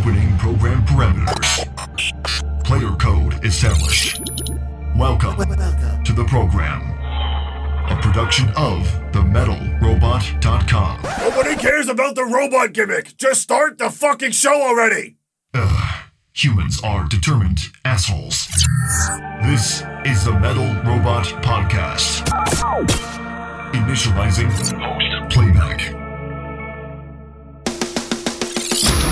Opening program parameters. Player code established. Welcome to the program. A production of TheMetalRobot.com. Nobody cares about the robot gimmick. Just start the fucking show already. Ugh, humans are determined assholes. This is the Metal Robot Podcast. Initializing playback.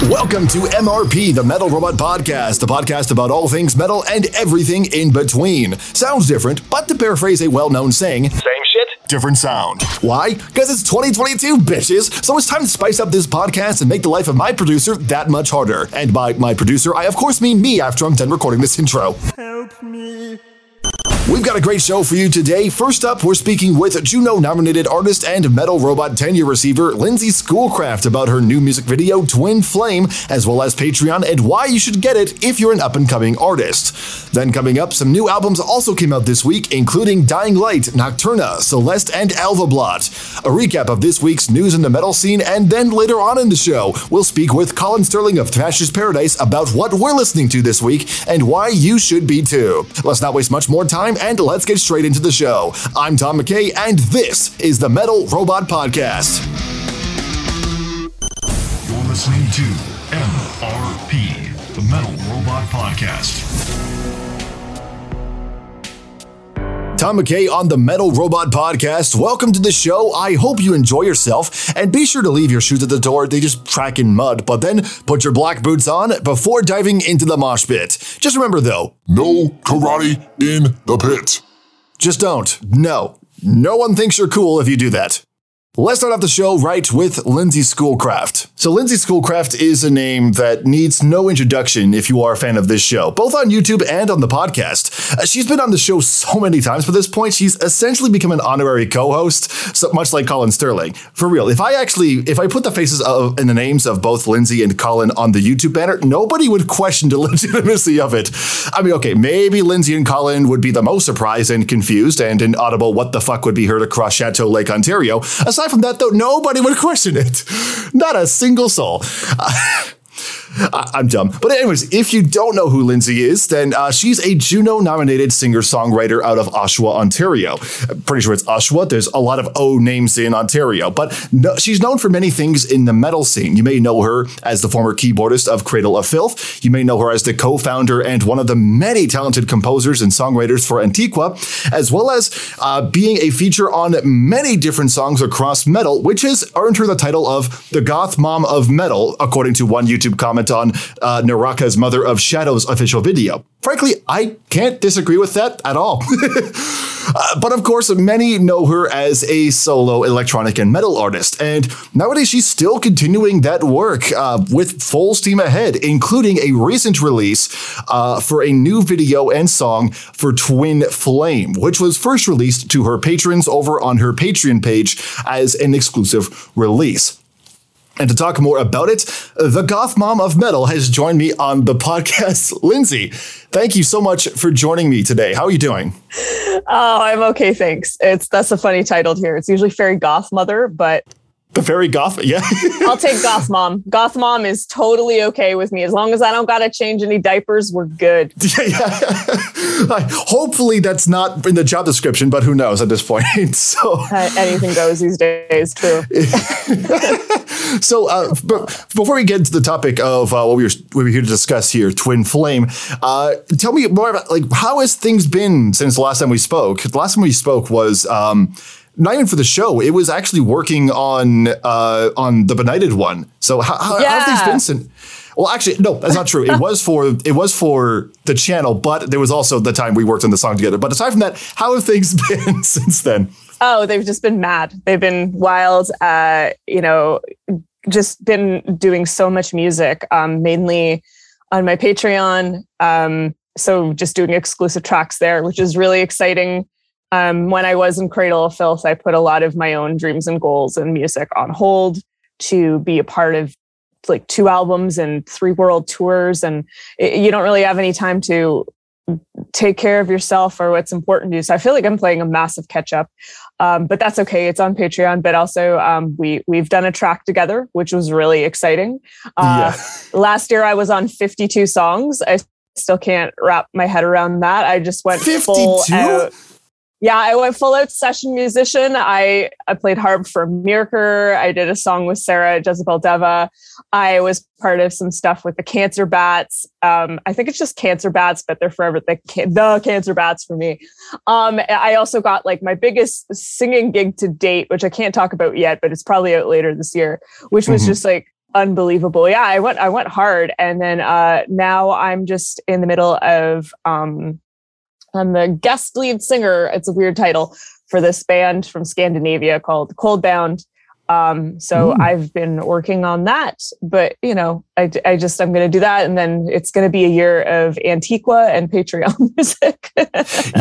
Welcome to MRP, the Metal Robot Podcast, the podcast about all things metal and everything in between. Sounds different, but to paraphrase a well known saying, same shit, different sound. Why? Because it's 2022, bitches. So it's time to spice up this podcast and make the life of my producer that much harder. And by my producer, I of course mean me after I'm done recording this intro. Help me. We've got a great show for you today. First up, we're speaking with Juno nominated artist and Metal Robot tenure receiver Lindsay Schoolcraft about her new music video, Twin Flame, as well as Patreon and why you should get it if you're an up and coming artist. Then, coming up, some new albums also came out this week, including Dying Light, Nocturna, Celeste, and Alva Blot. A recap of this week's news in the metal scene, and then later on in the show, we'll speak with Colin Sterling of Thrasher's Paradise about what we're listening to this week and why you should be too. Let's not waste much more time and let's get straight into the show. I'm Tom McKay, and this is the Metal Robot Podcast. You're listening to MRP, the Metal Robot Podcast. Tom McKay on the Metal Robot Podcast. Welcome to the show. I hope you enjoy yourself and be sure to leave your shoes at the door. They just track in mud, but then put your black boots on before diving into the mosh pit. Just remember though, No karate in the pit. just don't. No. No one thinks you're cool if you do that. Let's start off the show right with Lindsay Schoolcraft. So, Lindsay Schoolcraft is a name that needs no introduction if you are a fan of this show, both on YouTube and on the podcast. Uh, she's been on the show so many times for this point, she's essentially become an honorary co host, so much like Colin Sterling. For real, if I actually, if I put the faces of, and the names of both Lindsay and Colin on the YouTube banner, nobody would question the legitimacy of it. I mean, okay, maybe Lindsay and Colin would be the most surprised and confused, and an audible what the fuck would be heard across Chateau Lake, Ontario. Aside from that, though, nobody would question it. Not a single soul. I- I'm dumb. But, anyways, if you don't know who Lindsay is, then uh, she's a Juno nominated singer songwriter out of Oshawa, Ontario. I'm pretty sure it's Oshawa. There's a lot of O names in Ontario, but no, she's known for many things in the metal scene. You may know her as the former keyboardist of Cradle of Filth. You may know her as the co founder and one of the many talented composers and songwriters for Antiqva, as well as uh, being a feature on many different songs across metal, which has earned her the title of the Goth Mom of Metal, according to one YouTube comment on uh, Naraka's Mother of Shadows official video. Frankly, I can't disagree with that at all. Uh, but of course, many know her as a solo electronic and metal artist, and nowadays she's still continuing that work uh, with full steam ahead, including a recent release uh, for a new video and song for Twin Flame, which was first released to her patrons over on her Patreon page as an exclusive release. And to talk more about it, the goth mom of metal has joined me on the podcast. Lindsay, thank you so much for joining me today. How are you doing? Oh, I'm okay, thanks. It's that's a funny title here. It's usually fairy goth mother, but The very goth, yeah. I'll take goth mom. Goth mom is totally okay with me as long as I don't got to change any diapers. We're good. yeah, yeah. Hopefully that's not in the job description, but who knows at this point. so, Uh, anything goes these days. True. so uh, but before we get into the topic of uh, what we were what we're here to discuss here, Twin Flame, uh, tell me more about like how has things been since the last time we spoke? The last time we spoke was. Um, not even for the show. It was actually working on uh, on the Benighted one. So how, how, how have things Yeah. been since? Well, actually, no, that's not true. It was for it was for the channel, but there was also the time we worked on the song together. But aside from that, how have things been since then? Oh, they've just been mad. They've been wild. Uh, you know, just been doing so much music, um, mainly on my Patreon. Um, so just doing exclusive tracks there, which is really exciting. Um, when I was in Cradle of Filth, I put a lot of my own dreams and goals and music on hold to be a part of like two albums and three world tours. And it, you don't really have any time to take care of yourself or what's important to you. So I feel like I'm playing a massive catch up, um, but that's okay. It's on Patreon. But also, um, we we've done a track together, which was really exciting. Uh, yeah. last year, I was on 52 songs. I still can't wrap my head around that. I just went 52? full out. Yeah, I went full out session musician. I, I played harp for Mirker. I did a song with Sarah Jezebel Deva. I was part of some stuff with the Cancer Bats. Um, I think it's just Cancer Bats, but they're forever the, the Cancer Bats for me. Um, I also got like my biggest singing gig to date, which I can't talk about yet, but it's probably out later this year, which was mm-hmm. just like unbelievable. Yeah, I went I went hard, and then uh, now I'm just in the middle of um, I'm the guest lead singer. It's a weird title for this band from Scandinavia called Coldbound. Um, so mm. I've been working on that, but you know, I, I just, I'm going to do that. And then it's going to be a year of Antiqva and Patreon music.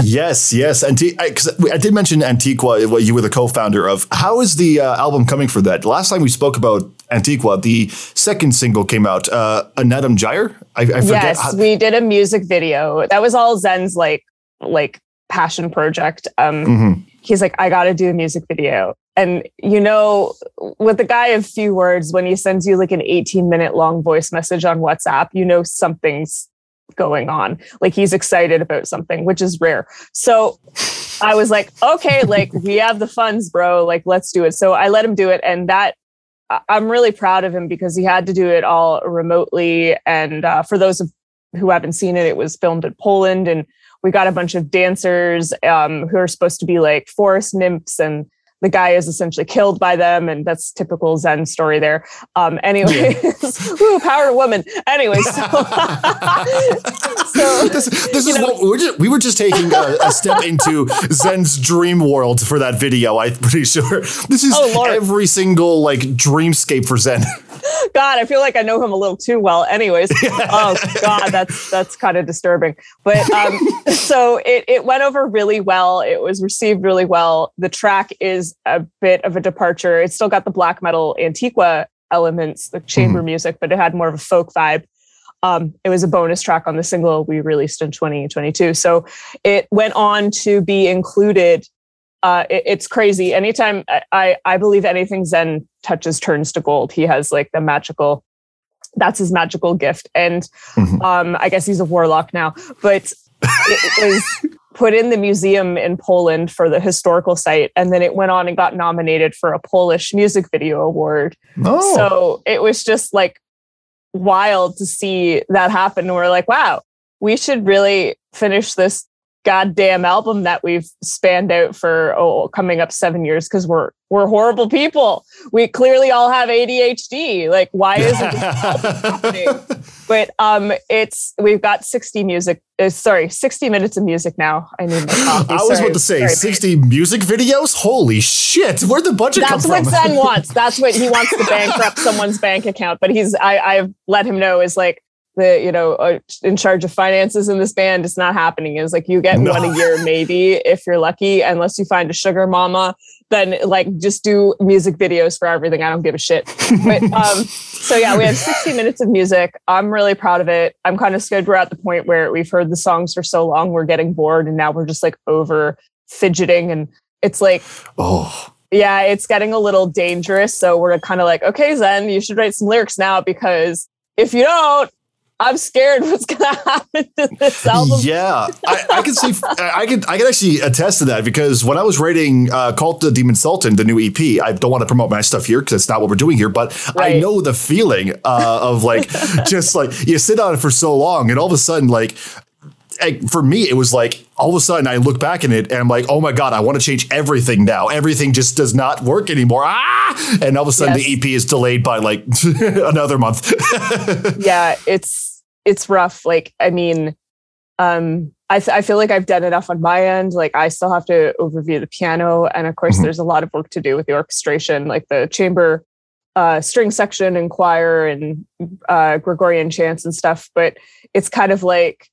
yes. Yes. Anti- I, I, did mention Antiqva, what you were the co-founder of. How is the uh, album coming for that? Last time we spoke about Antiqva, the second single came out, uh, Anatom Gyre. I, I forget. Yes, how- we did a music video. That was all Xen's like like passion project. Um, mm-hmm. He's like, I got to do a music video. And you know, with a guy of few words, when he sends you like an 18 minute long voice message on WhatsApp, you know something's going on. Like he's excited about something, which is rare. So I was like, okay, like we have the funds, bro. Like let's do it. So I let him do it, and that I'm really proud of him because he had to do it all remotely. And uh, for those of who haven't seen it, it was filmed in Poland, and we got a bunch of dancers um, who are supposed to be like forest nymphs and the guy is essentially killed by them, and that's typical Xen story there. Um, anyways, yeah. ooh, power woman. Anyways, so, so this, this is know, what we're just, we were just taking a, a, step into Xen's dream world for that video. I'm pretty sure this is oh, every single like dreamscape for Xen. God, I feel like I know him a little too well. Anyways, oh God, that's that's kind of disturbing. But um, so it it went over really well. It was received really well. The track is a bit of a departure. It's still got the black metal Antiqva elements, the chamber mm-hmm. music, but it had more of a folk vibe. Um, it was a bonus track on the single we released in 2022. So it went on to be included uh, it, it's crazy. Anytime I, I believe anything Xen touches turns to gold. He has like the magical. That's his magical gift, and mm-hmm. um, I guess he's a warlock now. But it was put in the museum in Poland for the historical site, and then it went on and got nominated for a Polish music video award. Oh. So it was just like wild to see that happen. We're like, wow, we should really finish this goddamn album that we've spanned out for oh coming up seven years because we're we're horrible people. We clearly all have ADHD. Like, why isn't happening? But um, it's we've got 60 music. Uh, sorry, 60 minutes of music now. I need my coffee. I was about to say sorry, 60 man. music videos. Holy shit! Where'd the budget That's come from? That's what Xen wants. That's what he wants to bankrupt someone's bank account. But he's I I've let him know is like the you know uh, in charge of finances in this band it's not happening. Is like you get no. one a year maybe if you're lucky. Unless you find a sugar mama then like just do music videos for everything. I don't give a shit. But um so yeah we have 60 minutes of music. I'm really proud of it. I'm kind of scared we're at the point where we've heard the songs for so long we're getting bored and now we're just like over fidgeting and it's like oh. yeah it's getting a little dangerous. So we're kind of like okay Xen you should write some lyrics now because if you don't I'm scared what's going to happen to this album. Yeah, I, I can see. I can. I can actually attest to that because when I was writing uh, "Cult the Demon Sultan," the new EP, I don't want to promote my stuff here because it's not what we're doing here. But right. I know the feeling uh, of like just like you sit on it for so long, and all of a sudden, like for me, it was like all of a sudden I look back in it and I'm like, oh my God, I want to change everything now. Everything just does not work anymore. Ah! And all of a sudden yes. the EP is delayed by like another month. yeah, it's it's rough. Like, I mean, um, I, th- I feel like I've done enough on my end. Like, I still have to overview the piano. And of course, mm-hmm. there's a lot of work to do with the orchestration, like the chamber uh, string section and choir and uh, Gregorian chants and stuff. But it's kind of like,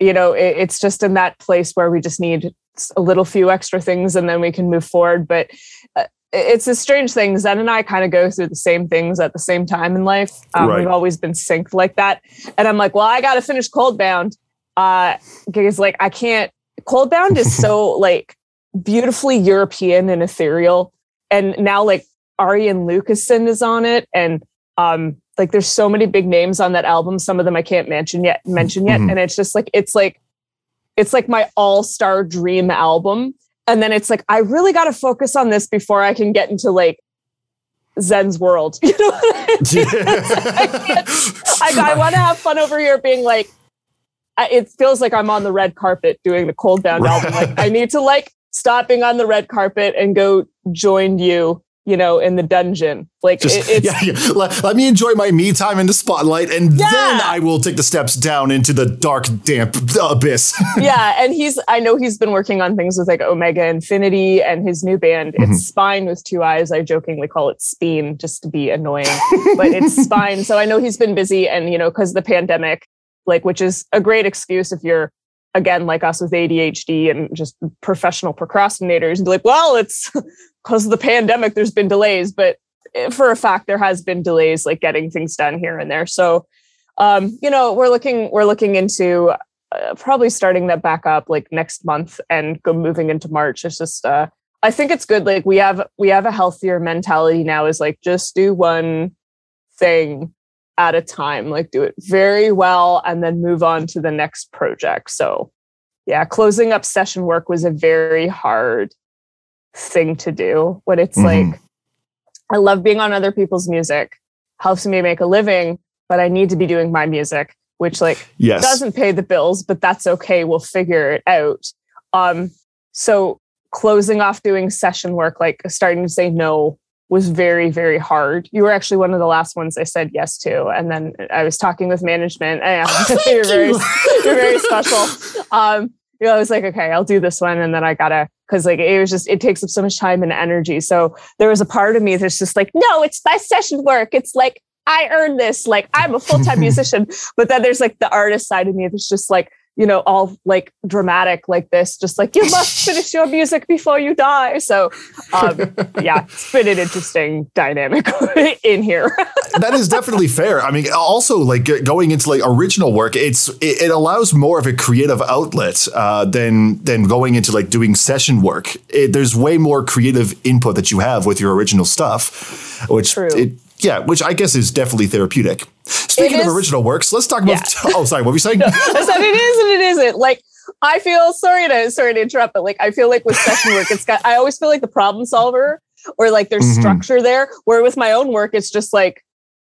you know, it, it's just in that place where we just need a little few extra things and then we can move forward. But uh, it's a strange thing. Xen and I kind of go through the same things at the same time in life. Um, right. We've always been synced like that. And I'm like, well, I got to finish Coldbound. uh because like I can't Coldbound is so like beautifully European and ethereal. And now like Arjen Lucassen is on it. And um like there's so many big names on that album. Some of them I can't mention yet mention yet. Mhm. And it's just like it's like it's like my all-star dream album. And then it's like, I really got to focus on this before I can get into like Zen's world. You know I mean? I, I want to have fun over here being like, I- it feels like I'm on the red carpet doing the Coldbound Right. album. Like I need to like stop being on the red carpet and go join you, you know, in the dungeon. Like Just, it, it's yeah, yeah. Let, let me enjoy my me time in the spotlight, and Yeah. then I will take the steps down into the dark, damp abyss. yeah, and he's I know he's been working on things with like Omega Infinity and his new band. Mhm. It's Spine with two eyes. I jokingly call it Speen just to be annoying, but it's Spine. So I know he's been busy, and you know, because the pandemic, like, which is a great excuse if you're again like us with ADHD and just professional procrastinators, and be like, well, it's because of the pandemic. There's been delays, but eh, for a fact, there has been delays like getting things done here and there. So. Um, you know, we're looking we're looking into uh, probably starting that back up like next month and go moving into March. It's just uh I think it's good. Like we have we have a healthier mentality now is like just do one thing at a time. Like do it very well and then move on to the next project. So yeah, closing up session work was a very hard thing to do when it's Mhm. like I love being on other people's music, helps me make a living, but I need to be doing my music, which like yes. doesn't pay the bills, but that's okay. We'll figure it out. Um, so closing off doing session work, like starting to say no was very, very hard. You were actually one of the last ones I said yes to. And then I was talking with management. and you're very you're very special. Um, you know, I was like, okay, I'll do this one. And then I gotta, cause like it was just, it takes up so much time and energy. So there was a part of me that's just like, no, it's my session work. It's like, I earned this. Like I'm a full-time musician. But then there's like the artist side of me that's just like, you know, all like dramatic like this, just like you must finish your music before you die. So um, yeah, it's been an interesting dynamic in here. that is definitely fair. I mean, also like going into like original work, it's it, it allows more of a creative outlet uh, than than going into like doing session work. It, there's way more creative input that you have with your original stuff, which True. it yeah, which I guess is definitely therapeutic. Speaking It of is- original works, let's talk about. Oh, sorry, what were you saying? I said it is and it isn't. Like I feel sorry to sorry to interrupt, but like I feel like with session work, it's got I always feel like the problem solver or like there's Mhm. structure there. Where with my own work, it's just like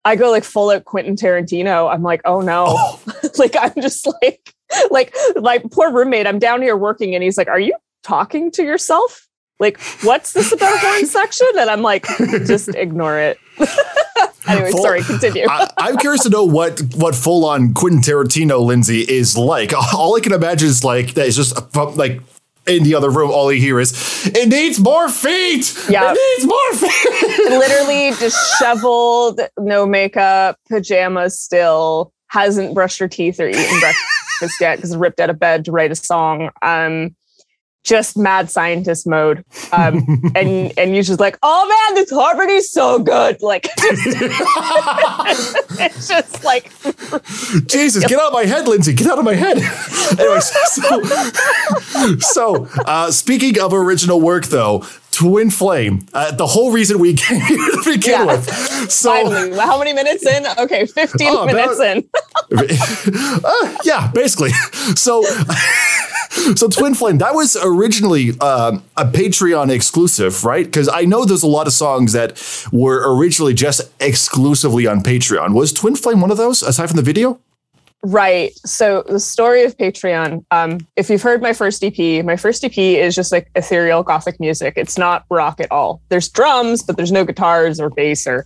I go like full out Quentin Tarantino. I'm like, oh no. Oh, like I'm just like like my poor roommate, I'm down here working and he's like, Are you talking to yourself? Like, what's this about horn section? And I'm like, just ignore it. anyway, Full- sorry, continue. I, I'm curious to know what what full on Quentin Tarantino Lindsay is like. All I can imagine is like that is just from like in the other room. All you hear is it needs more feet. Yeah. it needs more feet. literally disheveled, no makeup, pajamas still, hasn't brushed her teeth or eaten breakfast yet because ripped out of bed to write a song. Um, just mad scientist mode. Um, and and you just like, oh man, this harmony's so good. Like it's just like Jesus, get out of my head, Lindsay. Get out of my head. Anyways, so, so uh, speaking of original work, though, Twin Flame, uh, the whole reason we came here to begin Yeah. with. So, finally, how many minutes in? Okay, 15 Oh, minutes about- in. uh, yeah, basically. So, so Twin Flame, that was originally um, a Patreon exclusive, right? Because I know there's a lot of songs that were originally just exclusively on Patreon. Was Twin Flame one of those, aside from the video? Right. So the story of Patreon. Um, if you've heard my first EP, my first EP is just like ethereal gothic music. It's not rock at all. There's drums, but there's no guitars or bass or,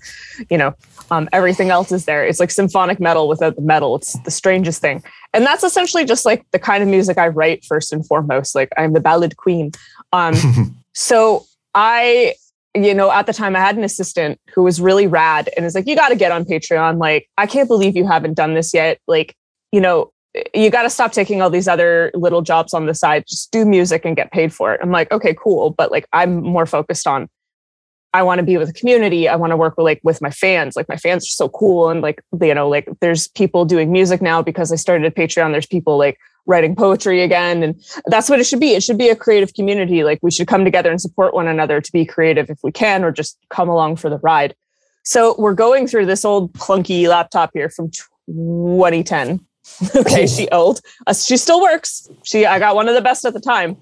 you know, um, everything else is there. It's like symphonic metal without the metal. It's the strangest thing. And that's essentially just like the kind of music I write first and foremost. Like I'm the ballad queen. Um, so I, you know, at the time I had an assistant who was really rad and is like, you got to get on Patreon. Like, I can't believe you haven't done this yet. Like, you know, you got to stop taking all these other little jobs on the side. Just do music and get paid for it. I'm like, okay, cool. But like, I'm more focused on, I want to be with the community. I want to work with like with my fans. Like my fans are so cool. And like, you know, like there's people doing music now because I started a Patreon. There's people like writing poetry again. And that's what it should be. It should be a creative community. Like we should come together and support one another to be creative if we can, or just come along for the ride. So we're going through this old clunky laptop here from 2010. okay, she old. Uh, she still works. She I got one of the best at the time.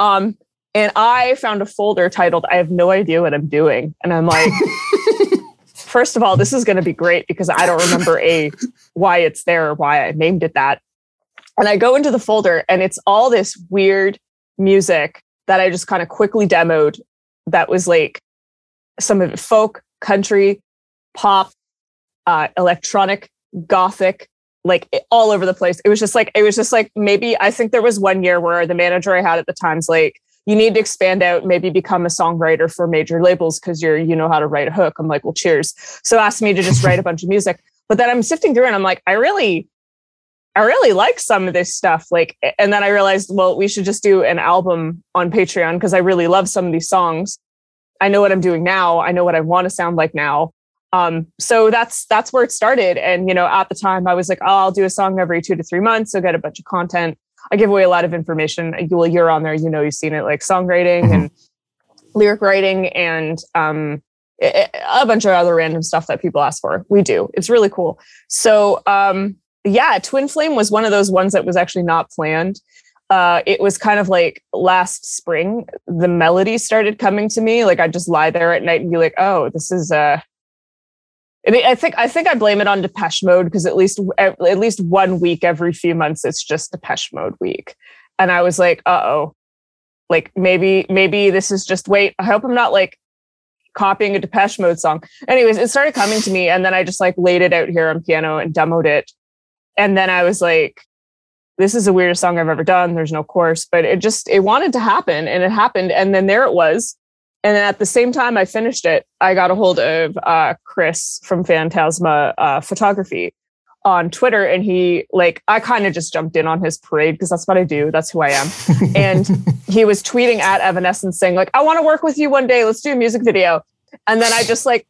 Um, and I found a folder titled "I have no idea what I'm doing," and I'm like, first of all, this is going to be great because I don't remember a why it's there or why I named it that. And I go into the folder, and it's all this weird music that I just kind of quickly demoed. That was like some of it folk, country, pop, uh, electronic, gothic, like all over the place. It was just like it was just like maybe I think there was one year where the manager I had at the time's like, you need to expand out, maybe become a songwriter for major labels because you're you know how to write a hook. I'm like, well, cheers. So asked me to just write a bunch of music. But then I'm sifting through and I'm like, I really, I really like some of this stuff. Like, and then I realized, well, we should just do an album on Patreon because I really love some of these songs. I know what I'm doing now. I know what I want to sound like now. Um, so that's that's where it started. And you know, at the time, I was like, oh, I'll do a song every two to three months. So get a bunch of content. I give away a lot of information. Well, you're on there, you know, you've seen it, like songwriting mm-hmm. and lyric writing, and um, a bunch of other random stuff that people ask for. We do. It's really cool. So um, yeah, Twin Flame was one of those ones that was actually not planned. Uh, it was kind of like last spring, the melody started coming to me. Like I just lie there at night and be like, oh, this is a uh, I think I think I blame it on Depeche Mode because at least at least one week every few months it's just Depeche Mode week, and I was like, uh oh, like maybe maybe this is just wait. I hope I'm not like copying a Depeche Mode song. Anyways, it started coming to me, and then I just like laid it out here on piano and demoed it, and then I was like, this is the weirdest song I've ever done. There's no chorus, but it just it wanted to happen, and it happened, and then there it was and then at the same time I finished it, I got a hold of uh, Chris from Phantasma uh, Photography on Twitter, and he like I kind of just jumped in on his parade because that's what I do. That's who I am. and he was tweeting at Evanescence saying like, "I want to work with you one day. Let's do a music video." And then I just like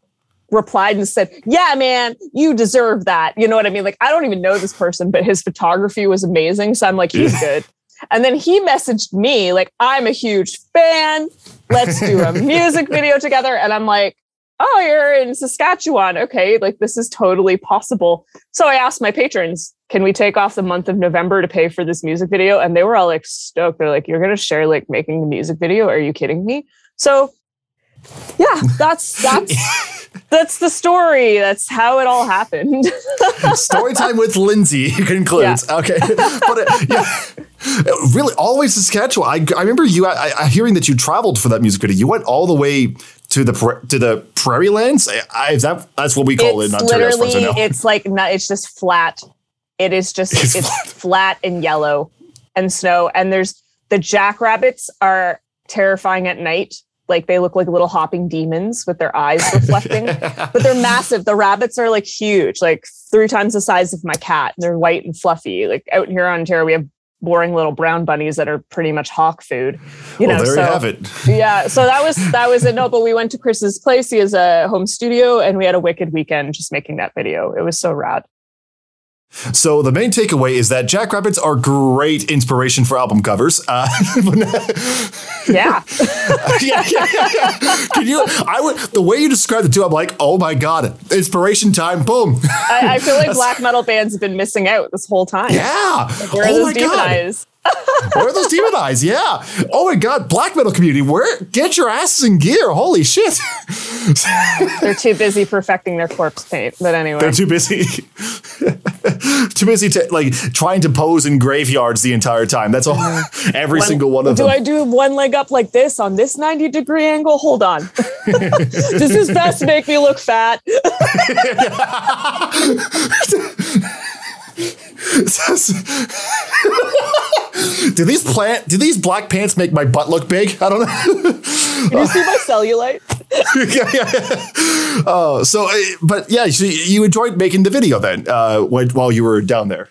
replied and said, "Yeah, man, you deserve that." You know what I mean? Like I don't even know this person, but his photography was amazing, so I'm like, he's good. And then he messaged me like, "I'm a huge fan let's do a music video together. And I'm like, oh, you're in Saskatchewan. Okay, like this is totally possible. So I asked my patrons, can we take off the month of November to pay for this music video? And they were all like stoked. They're like, you're going to share like making the music video? Are you kidding me? So yeah, that's that's that's the story. That's how it all happened. story time with Lindsay concludes. Yeah. Okay, but uh, yeah, really, always Saskatchewan. I, I remember you I, I, hearing that you traveled for that music video. You went all the way to the to the prairie lands. I, that that's what we call it's it in Ontario. Literally, it's like not, it's just flat. It is just it's, it's flat. flat and yellow and snow. And there's the jackrabbits are terrifying at night like they look like little hopping demons with their eyes reflecting but they're massive. The rabbits are like huge like three times the size of my cat and they're white and fluffy. Like out here on ontario we have boring little brown bunnies that are pretty much hawk food you well, know there so you have it. Yeah so that was that was it. No but we went to chris's place. He has a home studio and we had a wicked weekend just making that video. It was so rad so the main takeaway is that jackrabbits are great inspiration for album covers. Uh, yeah. yeah, yeah, yeah, Can you? I would. The way you describe the two, I'm like, oh my god, inspiration time! Boom. I, I feel like black metal bands have been missing out this whole time. Yeah. Like, where are oh those demon god. eyes? Where are those demon eyes? Yeah. Oh my god, black metal community, where get your asses in gear. Holy shit. They're too busy perfecting their corpse paint. But anyway. They're too busy. too busy to like trying to pose in graveyards the entire time. That's all every one, single one of do them. Do I do one leg up like this on this 90 degree angle? Hold on. Does this vest make me look fat? Do these plant do these black pants make my butt look big? I don't know. Can you see my cellulite? yeah, yeah. Oh, so uh, but yeah, so you enjoyed making the video then uh, while you were down there.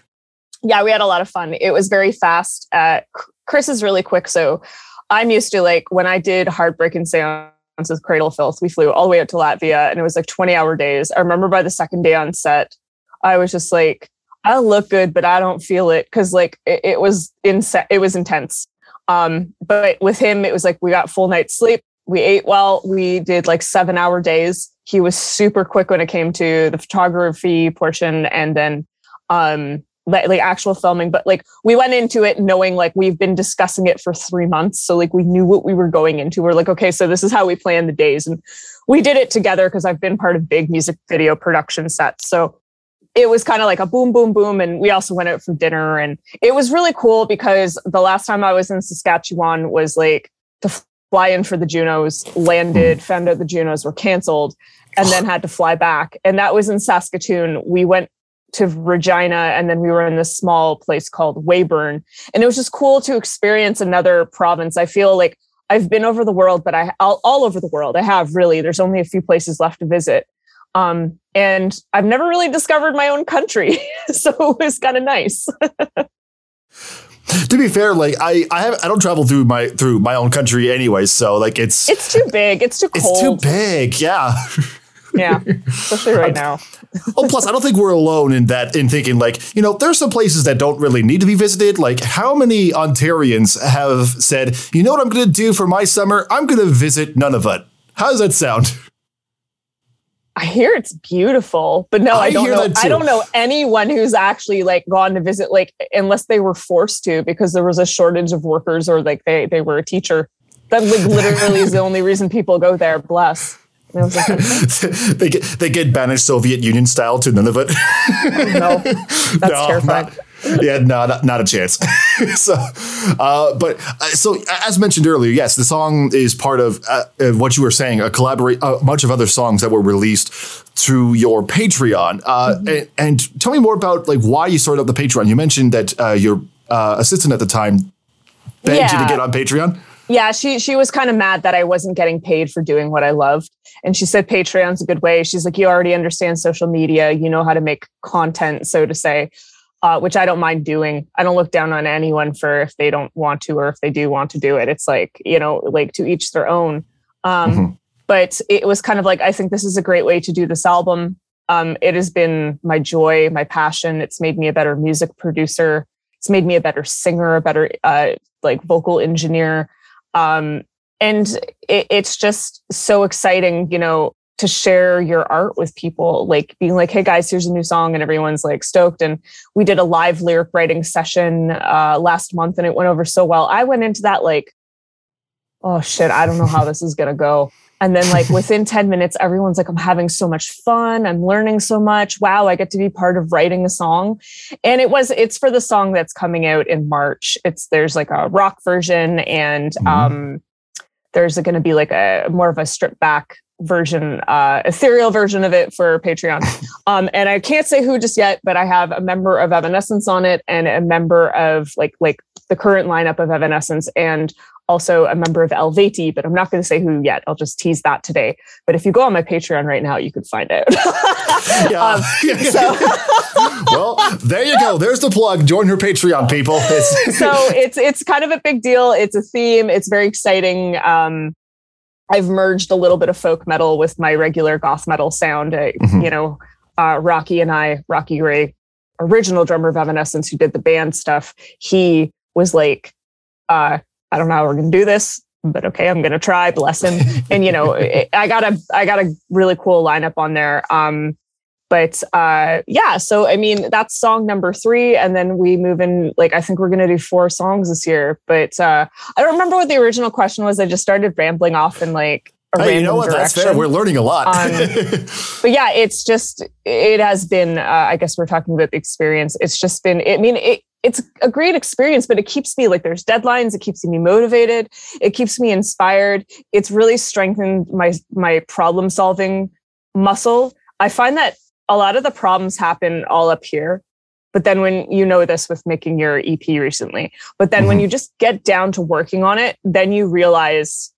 Yeah, we had a lot of fun. It was very fast. Uh, Chris is really quick, so I'm used to like when I did Heartbreaking with Cradle Filth, we flew all the way out to Latvia and it was like 20 hour days. I remember by the second day on set, I was just like, I look good, but I don't feel it because like it, it was inse- it was intense. Um, but with him, it was like we got full night's sleep. We ate well. We did like seven hour days. He was super quick when it came to the photography portion and then um like, like actual filming. But like we went into it knowing like we've been discussing it for three months. So like we knew what we were going into. We're like, okay, so this is how we plan the days. And we did it together because I've been part of big music video production sets. So it was kind of like a boom, boom, boom. And we also went out for dinner. And it was really cool because the last time I was in Saskatchewan was like to fly in for the Junos, landed, hmm. found out the Junos were canceled, and then had to fly back. And that was in Saskatoon. We went to Regina and then we were in this small place called Weyburn. And it was just cool to experience another province. I feel like I've been over the world, but I all, all over the world. I have really. There's only a few places left to visit. Um, and I've never really discovered my own country, so it was kind of nice. to be fair, like I, I have, I don't travel through my through my own country anyway, so like it's it's too big, it's too cold, it's too big, yeah. yeah, especially right now. oh, plus, I don't think we're alone in that in thinking like you know there's some places that don't really need to be visited. Like how many Ontarians have said, you know what I'm going to do for my summer? I'm going to visit Nunavut. How does that sound? I hear it's beautiful, but no, I, I don't know. I don't know anyone who's actually like gone to visit, like unless they were forced to because there was a shortage of workers or like they they were a teacher. That like literally is the only reason people go there. Bless. Like, they get they get banished Soviet Union style to Nunavut. no, that's no, terrifying. Not, yeah, no, not, not a chance. so, uh, but uh, so as mentioned earlier, yes, the song is part of uh, what you were saying, a collaborate, a bunch of other songs that were released through your Patreon. Uh, mm-hmm. and, and, tell me more about like why you started up the Patreon. You mentioned that uh, your uh, assistant at the time begged yeah. you to get on Patreon. Yeah, she she was kind of mad that I wasn't getting paid for doing what I loved. And she said Patreon's a good way. She's like, you already understand social media, you know how to make content, so to say uh, which I don't mind doing. I don't look down on anyone for if they don't want to or if they do want to do it. It's like, you know, like to each their own. Um, mm-hmm. But it was kind of like, I think this is a great way to do this album. Um, it has been my joy, my passion. It's made me a better music producer. It's made me a better singer, a better uh, like vocal engineer. Um, and it, it's just so exciting, you know, to share your art with people, like being like, hey guys, here's a new song, and everyone's like stoked. And we did a live lyric writing session uh, last month and it went over so well. I went into that like, oh shit, I don't know how this is gonna go. And then like within 10 minutes, everyone's like, I'm having so much fun. I'm learning so much. Wow, I get to be part of writing a song. And it was, it's for the song that's coming out in March. It's there's like a rock version and mm-hmm. um there's going to be like a more of a stripped back version, uh, ethereal version of it for Patreon. Um, and I can't say who just yet, but I have a member of Evanescence on it and a member of like like the current lineup of Evanescence and also a member of Eluveitie, but I'm not going to say who yet. I'll just tease that today. But if you go on my Patreon right now, you could find out. yeah. Um, well, there you go. There's the plug. Join her Patreon, people. It's so it's it's kind of a big deal. It's a theme. It's very exciting. Um, I've merged a little bit of folk metal with my regular goth metal sound. Uh, mm-hmm. You know, uh, Rocky and I, Rocky Gray, original drummer of Evanescence, who did the band stuff, he was like, uh, I don't know how we're going to do this, but okay, I'm going to try. Bless him. and you know, I got a I got a really cool lineup on there. Um, but uh, yeah, so I mean, that's song number three. And then we move in, like, I think we're going to do four songs this year. But uh, I don't remember what the original question was. I just started rambling off and like, Hey, you know what? Direction. That's fair. We're learning a lot. um, but yeah, it's just it has been. Uh, I guess we're talking about the experience. It's just been. I mean, it, it's a great experience, but it keeps me like there's deadlines. It keeps me motivated. It keeps me inspired. It's really strengthened my my problem solving muscle. I find that a lot of the problems happen all up here. But then when you know this with making your EP recently, but then mm-hmm. when you just get down to working on it, then you realize,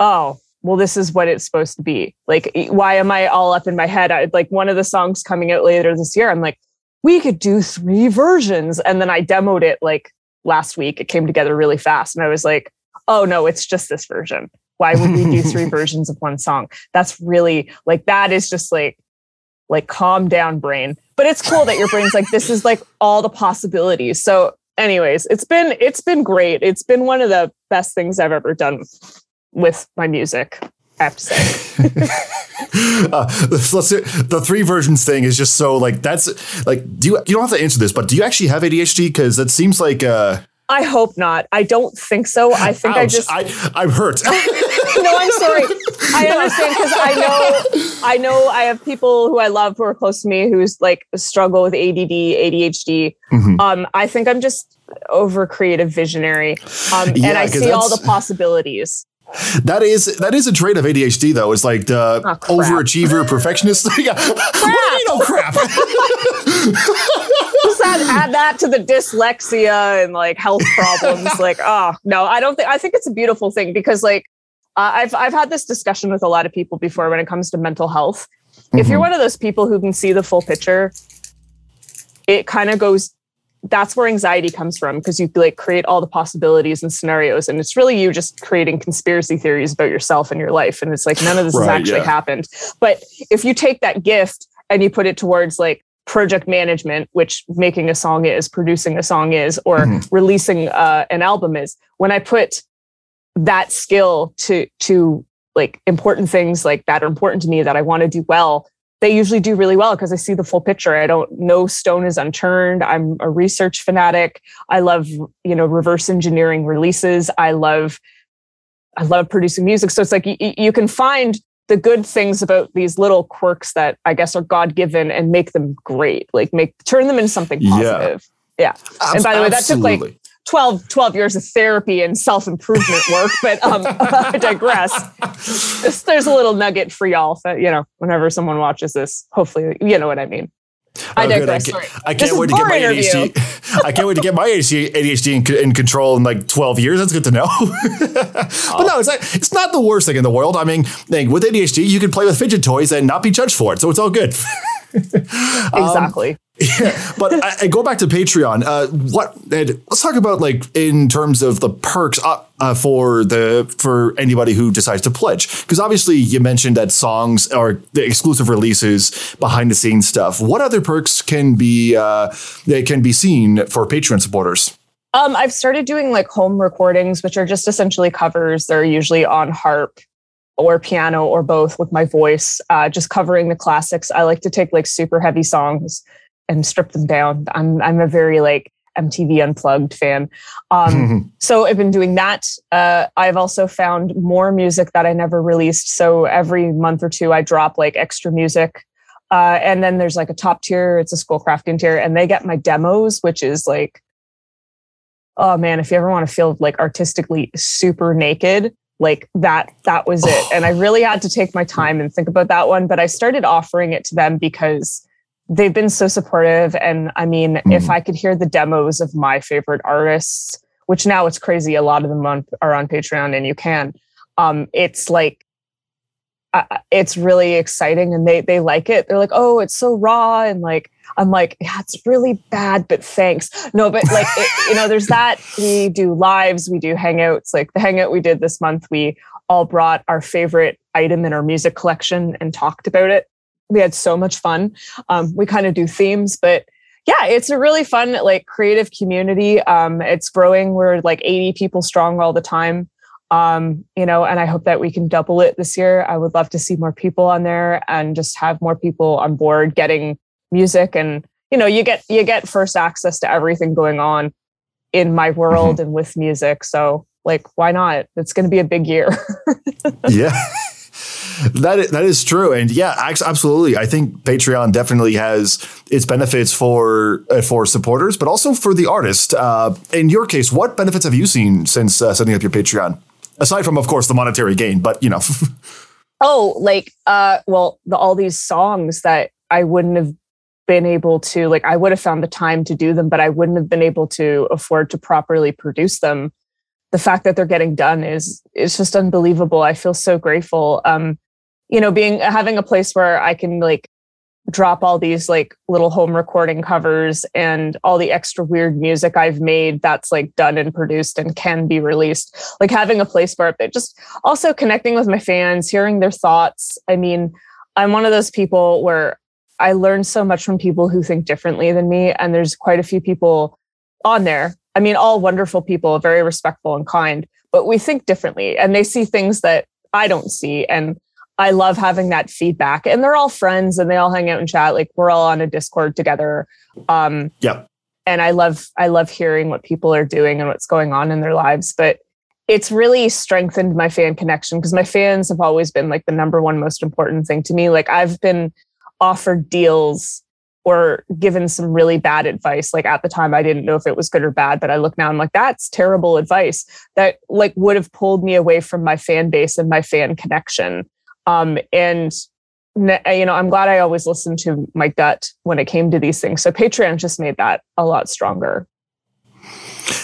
oh, well, this is what it's supposed to be. Like, why am I all up in my head? I, like one of the songs coming out later this year, I'm like, we could do three versions. And then I demoed it like last week. It came together really fast. And I was like, oh no, it's just this version. Why would we do three versions of one song? That's really like, that is just like, like calm down brain. But it's cool that your brain's like, this is like all the possibilities. So anyways, it's been it's been great. It's been one of the best things I've ever done with my music. I have to say. uh, let's the three versions thing is just so like that's like do you you don't have to answer this, but do you actually have ADHD? Because that seems like uh I hope not. I don't think so. I think ouch, I just I I'm hurt. no, I'm sorry. I understand because I know I know I have people who I love who are close to me who's like struggle with ADD, ADHD. Mhm. Um, I think I'm just over creative visionary. Um, Yeah, and I see all the possibilities. That is that is a trait of ADHD though. It's like the Oh, overachiever perfectionist. yeah. What do oh crap? Just add, add that to the dyslexia and like health problems. like, oh no, I don't think I think it's a beautiful thing because like uh, I've I've had this discussion with a lot of people before when it comes to mental health. If you're one of those people who can see the full picture, it kind of goes. That's where anxiety comes from because you like create all the possibilities and scenarios, and it's really you just creating conspiracy theories about yourself and your life, and it's like none of this has actually yeah. happened. But if you take that gift and you put it towards like project management, which making a song is, producing a song is, or Mhm. releasing uh, an album is, when I put that skill to to like important things like that are important to me that I want to do well, they usually do really well because I see the full picture. I don't no stone is unturned. I'm a research fanatic. I love, you know, reverse engineering releases. I love I love producing music. So it's like you, you can find the good things about these little quirks that I guess are God given and make them great. Like make turn them into something positive. Yeah. positive. And by the way, that took, like, Absolutely. 12, 12 years of therapy and self-improvement work, but um, I digress. There's a little nugget for y'all that, you know, whenever someone watches this, hopefully, you know what I mean. I Oh, good. digress. I. I can't wait to get my interview. ADHD. I can't wait to get my ADHD, in, in control in like 12 years. That's good to know. but no, it's like, it's not the worst thing in the world. I mean, like, with ADHD, you can play with fidget toys and not be judged for it. So it's all good. Exactly. yeah, but I, I go back to Patreon. Uh, what? Ed, let's talk about like in terms of the perks uh, uh, for the for anybody who decides to pledge. Because obviously you mentioned that songs or the exclusive releases, behind the scenes stuff. What other perks can be uh, that can be seen for Patreon supporters? Um, I've started doing like home recordings, which are just essentially covers. They're usually on harp or piano or both with my voice, uh, just covering the classics. I like to take like super heavy songs and strip them down. I'm I'm a very like MTV Unplugged fan. Um, so I've been doing that. Uh, I've also found more music that I never released. So every month or two, I drop like extra music. Uh, and then there's like a top tier, it's a school crafting tier, and they get my demos, which is like, oh man, if you ever want to feel like artistically super naked, like that, that was it. And I really had to take my time and think about that one. But I started offering it to them because they've been so supportive. And I mean, if Mhm. I could hear the demos of my favorite artists, which now it's crazy, a lot of them on, are on Patreon and you can, um, it's like, uh, it's really exciting and they they like it. They're like, oh, it's so raw and like I'm like, yeah, it's really bad, but thanks. No, but like it, you know, there's that. We do lives, we do hangouts. Like the hangout we did this month, we all brought our favorite item in our music collection and talked about it. We had so much fun. Um, we kind of do themes, but yeah, it's a really fun, like creative community. Um, it's growing. We're like 80 people strong all the time um you know and i hope that we can double it this year i would love to see more people on there and just have more people on board getting music and you know you get you get first access to everything going on in my world and with music so like why not it's going to be a big year yeah. That is, that is true, and yeah, absolutely. I think Patreon definitely has its benefits for uh, for supporters, but also for the artist. Uh, in your case, what benefits have you seen since uh, setting up your Patreon? Aside from, of course, the monetary gain, but you know, oh like uh well the, all these songs that i wouldn't have been able to like i would have found the time to do them but i wouldn't have been able to afford to properly produce them. The fact that they're getting done is is just unbelievable. I feel so grateful. Um you know being having a place where i can like drop all these like little home recording covers and all the extra weird music I've made that's like done and produced and can be released. Like having a place where it just also connecting with my fans, hearing their thoughts. I mean, I'm one of those people where I learn so much from people who think differently than me. And there's quite a few people on there. I mean, all wonderful people, very respectful and kind, but we think differently and they see things that I don't see. And I love having that feedback. And they're all friends and they all hang out and chat. Like we're all on a Discord together. Um, Yep. and I love I love hearing what people are doing and what's going on in their lives. But it's really strengthened my fan connection because my fans have always been like the number one most important thing to me. Like I've been offered deals or given some really bad advice. Like at the time, I didn't know if it was good or bad, but I look now, I'm like, that's terrible advice that like would have pulled me away from my fan base and my fan connection. Um, and you know, I'm glad I always listened to my gut when it came to these things. So Patreon just made that a lot stronger.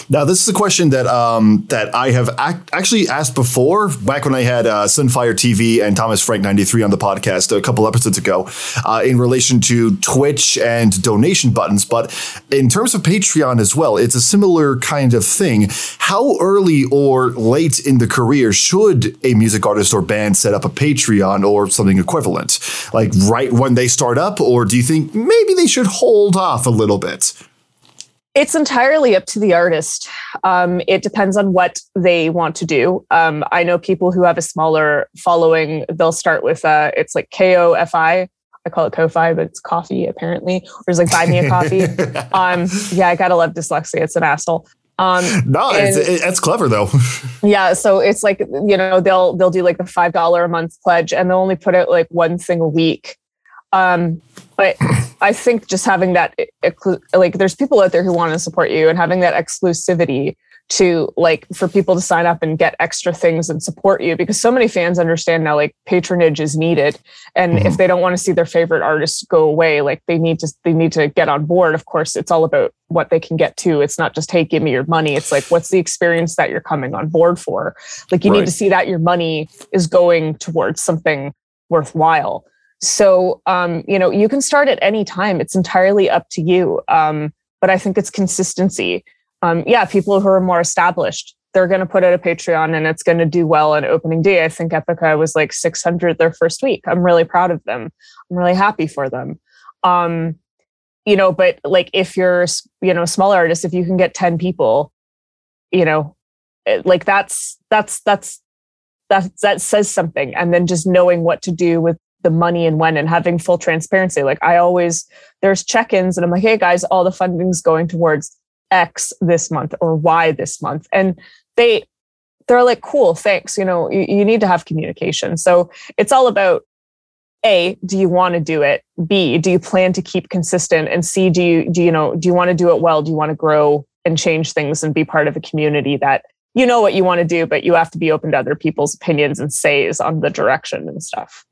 Now, this is a question that um, that I have ac- actually asked before, back when I had uh, Sunfire TV and Thomas Frank ninety three on the podcast a couple episodes ago, uh, in relation to Twitch and donation buttons. But in terms of Patreon as well, it's a similar kind of thing. How early or late in the career should a music artist or band set up a Patreon or something equivalent? Like right when they start up, or do you think maybe they should hold off a little bit? It's entirely up to the artist. Um, it depends on what they want to do. Um, I know people who have a smaller following. They'll start with uh, it's like K O F I. I call it Ko-fi, but it's coffee apparently. Or it's like buy me a coffee. um, yeah, I gotta love dyslexia. It's an asshole. Um, No, it's, and- it, that's clever though. yeah, so it's like you know they'll they'll do like the five dollar a month pledge, and they'll only put out like one thing a week. Um, but I think just having that like there's people out there who want to support you, and having that exclusivity to like for people to sign up and get extra things and support you because so many fans understand now like patronage is needed. And if they don't want to see their favorite artists go away like they need to they need to get on board. Of course it's all about what they can get to. It's not just hey give me your money. It's like what's the experience that you're coming on board for? Like you Right. need to see that your money is going towards something worthwhile so um you know you can start at any time. It's entirely up to you. Um but i think it's consistency. Um yeah people who are more established they're going to put out a patreon and it's going to do well on opening day. I think epica was like 600 their first week. I'm really proud of them. I'm really happy for them. Um you know but like if you're you know a smaller artist if you can get 10 people you know like that's that's that's that that says something. And then just knowing what to do with the money and when and having full transparency. Like i always there's check-ins and i'm like hey guys all the funding's going towards x this month or y this month. And they they're like cool thanks you know you, you need to have communication. So it's all about a do you want to do it? B do you plan to keep consistent? And c do you do you know do you want to do it well? Do you want to grow and change things and be part of a community that you know what you want to do but you have to be open to other people's opinions and says on the direction and stuff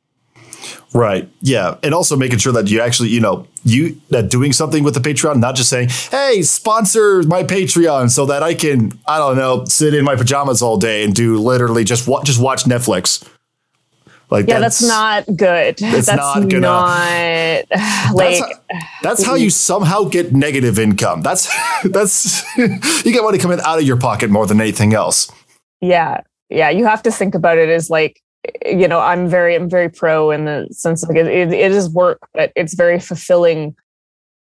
Right. Yeah. And also making sure that you actually, you know, you that doing something with the Patreon, not just saying, hey, sponsor my Patreon so that I can, I don't know, sit in my pajamas all day and do literally just what just watch Netflix. Like yeah that's, not good that's that's, not not, gonna- like that's, how, that's how you somehow get negative income. That's that's you get money coming out of your pocket more than anything else. yeah yeah you have to think about it as like you know i'm very i'm very pro in the sense of like it, it, it is work but it's very fulfilling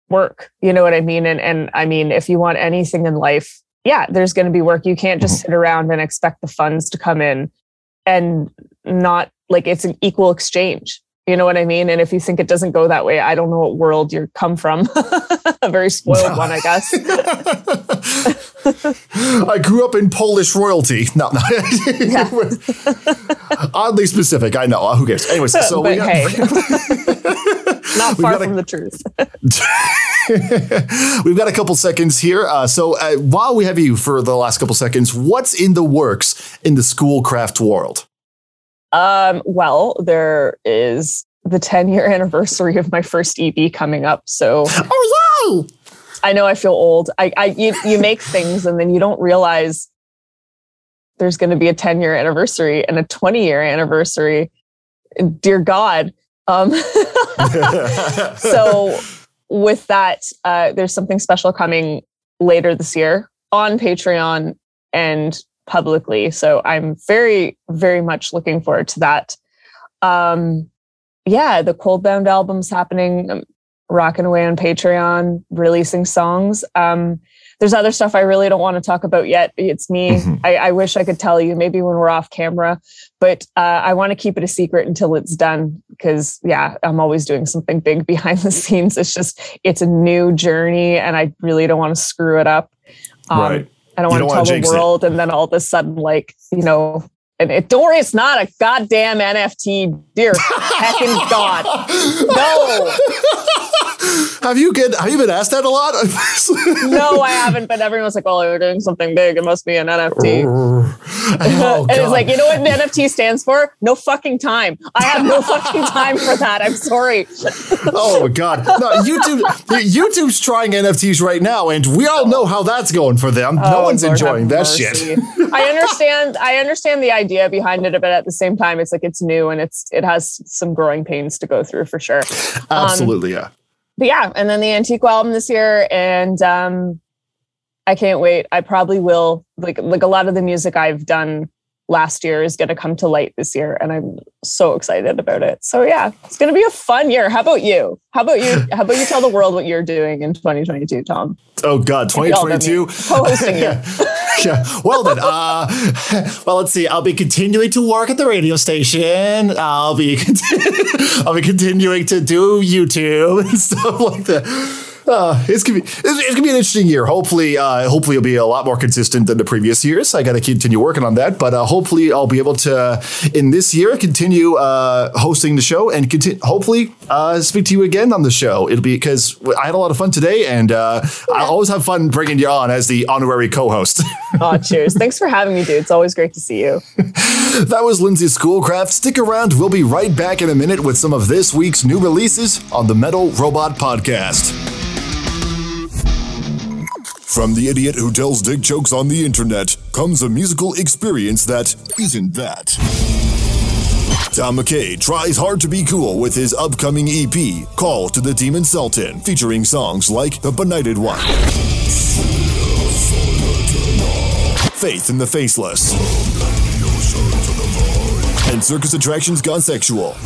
work you know what i mean? And and i mean if you want anything in life yeah there's going to be work. You can't just mm-hmm. sit around and expect the funds to come in and not like it's an equal exchange you know what i mean and if you think it doesn't go that way i don't know what world you come from a very spoiled one i guess I grew up in Polish royalty. No, no. Yeah. Oddly specific. I know. Who cares? Anyways, so but we got, hey not far from the truth We've got a couple seconds here. Uh, so uh, while we have you for the last couple seconds, what's in the works in the schoolcraft world? Um, well, there is the 10 year anniversary of my first EP coming up. So Oh, yay! I know I feel old. I, I you, you make things and then you don't realize there's going to be a 10 year anniversary and a 20 year anniversary. Dear God. Um, so with that, uh, there's something special coming later this year on Patreon and publicly. So I'm very, very much looking forward to that. Um, yeah, the Coldbound album's happening. I'm rocking away on Patreon, releasing songs. Um, there's other stuff I really don't want to talk about yet. It's me. Mhm. I, I wish I could tell you maybe when we're off camera, but uh, I want to keep it a secret until it's done because, yeah, I'm always doing something big behind the scenes. It's just, it's a new journey and I really don't want to screw it up. Um, Right. I don't want to tell the jinx it. world and then all of a sudden, like, you know, and it, don't worry, it's not a goddamn NFT. Dear heckin' God. No. have you get have you been asked that a lot? No, I haven't, but everyone's like, oh, well, we're doing something big. It must be an NFT. Oh, oh, and it's like, you know what an NFT stands for? No fucking time. I have no fucking time for that. I'm sorry. oh god, no! YouTube, YouTube's trying NFTs right now, and we all know how that's going for them. no Oh, one's Lord enjoying that mercy. shit. I understand. I understand the idea behind it, but at the same time, it's like it's new and it's it has some growing pains to go through for sure. Um, Absolutely, yeah. But yeah, and then the Antiqva album this year, and um, I can't wait. I probably will like like a lot of the music I've done last year is going to come to light this year, and I'm so excited about it. So yeah, it's going to be a fun year. How about you? How about you? How about you tell the world what you're doing in 2022, Tom? Oh god, Maybe all of 2022. me. Co-hosting you. yeah. Well then, uh, well let's see. I'll be continuing to work at the radio station. I'll be I'll be continuing to do YouTube and stuff like that. Uh, it's gonna be it's, it's gonna be an interesting year. Hopefully, uh, hopefully it'll be a lot more consistent than the previous years. I got to continue working on that, but uh, hopefully I'll be able to in this year continue uh, hosting the show and continue. Hopefully, uh, speak to you again on the show. It'll be because I had a lot of fun today, and uh, I always have fun bringing you on as the honorary co-host. Oh, cheers! Thanks for having me, dude. It's always great to see you. that was Lindsay Schoolcraft. Stick around. We'll be right back in a minute with some of this week's new releases on the Metal Robot Podcast. From the idiot who tells dick jokes on the internet comes a musical experience that isn't that. Tom McKay tries hard to be cool with his upcoming EP, Call to the Demon Sultan, featuring songs like The Benighted One, Faith in the Faceless, and Circus Attractions Gone Sexual. Okay,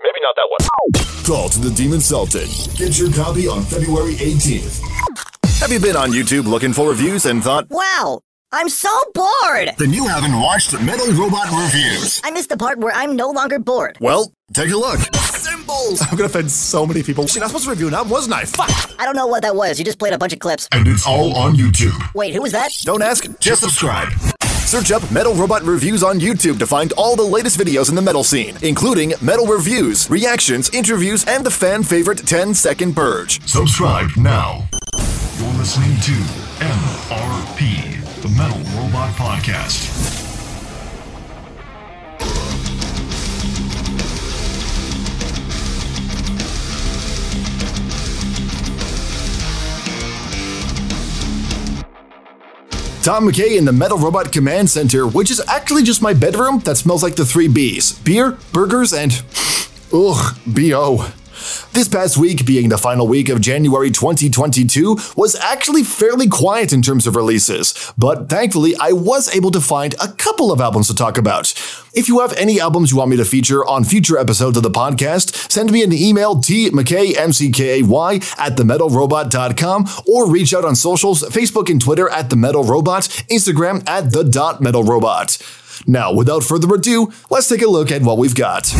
maybe not that one. Call to the Demon Sultan. Get your copy on February 18th. Have you been on YouTube looking for reviews and thought, Wow, I'm so bored. Then you haven't watched Metal Robot Reviews. I missed the part where I'm no longer bored. well, Take a look. symbols? I'm gonna offend so many people. Shit, I was supposed to review an album, wasn't I? Fuck! I don't know what that was. You just played a bunch of clips. And it's all on YouTube. Wait, who was that? Don't ask, just subscribe. Search up Metal Robot Reviews on YouTube to find all the latest videos in the metal scene, including metal reviews, reactions, interviews, and the fan favorite 10 Second Purge. Subscribe now. You're listening to MRP, the Metal Robot Podcast. Tom McKay in the Metal Robot Command Center, which is actually just my bedroom that smells like the three B's beer, burgers, and. Ugh, B.O. This past week, being the final week of January 2022, was actually fairly quiet in terms of releases, but thankfully I was able to find a couple of albums to talk about. If you have any albums you want me to feature on future episodes of the podcast, send me an email tmckay, M-C-K-A-Y, at themetalrobot.com or reach out on socials, Facebook and Twitter at The Metal Robot, Instagram at The Dot Metal Robot. Now, without further ado, let's take a look at what we've got.